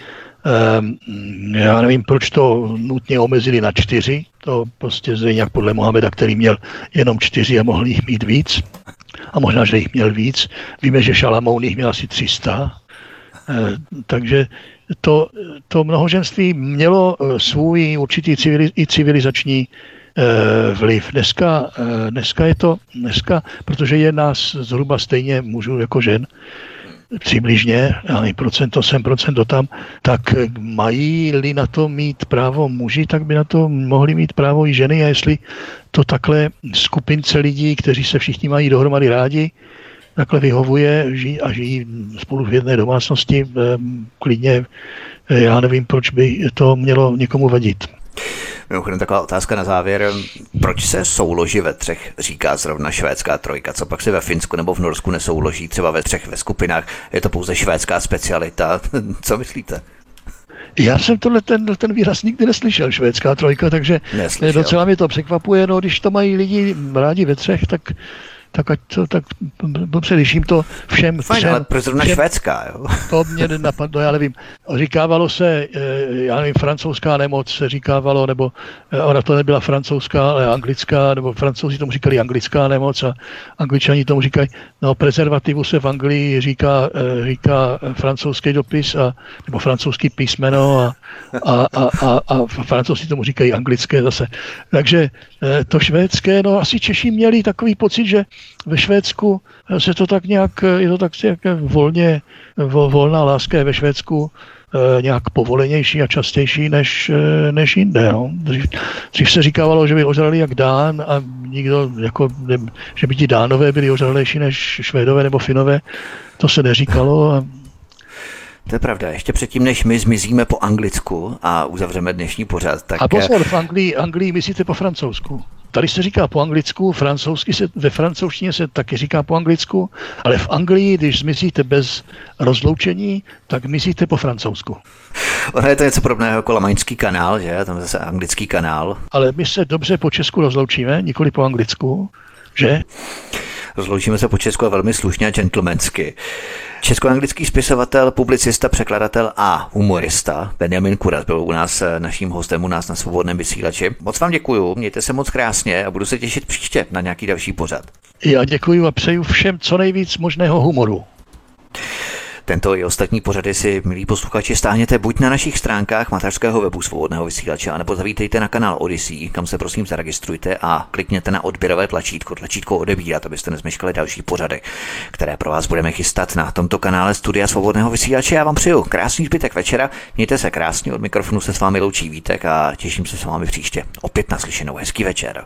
Já nevím, proč to nutně omezili na čtyři, to prostě zřejmě jak podle Mohameda, který měl jenom čtyři a mohl jich mít víc. A možná, že jich měl víc. Víme, že Šalamoun jich měl asi 300, Eh, takže to, to mnohoženství mělo eh, svůj určitý civiliz, i civilizační eh, vliv. Dneska, dneska je to, dneska, protože je nás zhruba stejně mužů jako žen, přibližně, ale procento sem, procento tam, tak mají-li na to mít právo muži, tak by na to mohli mít právo i ženy a jestli to takhle skupince lidí, kteří se všichni mají dohromady rádi, takhle vyhovuje žijí a žijí spolu v jedné domácnosti, klidně já nevím, proč by to mělo někomu vadit. Mimochodem taková otázka na závěr. Proč se souloži ve třech říká zrovna švédská trojka? Co pak se ve Finsku nebo v Norsku nesouloží třeba ve třech ve skupinách? Je to pouze švédská specialita? Co myslíte? Já jsem tohle ten, ten výraz nikdy neslyšel, švédská trojka, takže neslyšel. docela mě to překvapuje. No, když to mají lidi rádi ve třech, tak tak ať to, tak dobře, když jim to všem... Fajn, všem, ale pro zrovna všem, Švédska, jo? To mě napadlo, já nevím. Říkávalo se, eh, já nevím, francouzská nemoc se říkávalo, nebo eh, ona to nebyla francouzská, ale anglická, nebo francouzi tomu říkali anglická nemoc a angličani tomu říkají, no prezervativu se v Anglii říká, eh, říká francouzský dopis, a, nebo francouzský písmeno a, a, a, a, a francouzi tomu říkají anglické zase. Takže to švédské, no asi Češi měli takový pocit, že ve Švédsku se to tak nějak, je to tak nějak volně, volná láska je ve Švédsku eh, nějak povolenější a častější než, eh, než jinde. No. Dřív, dřív se říkávalo, že by ožrali jak Dán a nikdo, jako, ne, že by ti Dánové byli ožralejší než Švédové nebo Finové. To se neříkalo a to je pravda. Ještě předtím, než my zmizíme po anglicku a uzavřeme dnešní pořad. Tak... A pozor, v Anglii, Anglii myslíte po francouzsku. Tady se říká po anglicku, francouzsky se, ve francouzštině se taky říká po anglicku, ale v Anglii, když zmizíte bez rozloučení, tak myslíte po francouzsku. Ono je to něco podobného jako Lamaňský kanál, že? Tam je zase anglický kanál. Ale my se dobře po česku rozloučíme, nikoli po anglicku, že? Rozloučíme se po Česku a velmi slušně a gentlemansky. Česko-anglický spisovatel, publicista, překladatel a humorista Benjamin Kuras byl u nás eh, naším hostem u nás na svobodném vysílači. Moc vám děkuju, mějte se moc krásně a budu se těšit příště na nějaký další pořad. Já děkuji a přeju všem co nejvíc možného humoru. Tento i ostatní pořady si, milí posluchači, stáhněte buď na našich stránkách mateřského webu svobodného vysílače, anebo zavítejte na kanál Odyssey, kam se prosím zaregistrujte a klikněte na odběrové tlačítko, tlačítko odebírat, abyste nezmeškali další pořady, které pro vás budeme chystat na tomto kanále Studia Svobodného vysílače. Já vám přeju krásný zbytek večera, mějte se krásně, od mikrofonu se s vámi loučí Vítek a těším se s vámi příště. Opět naslyšenou, hezký večer.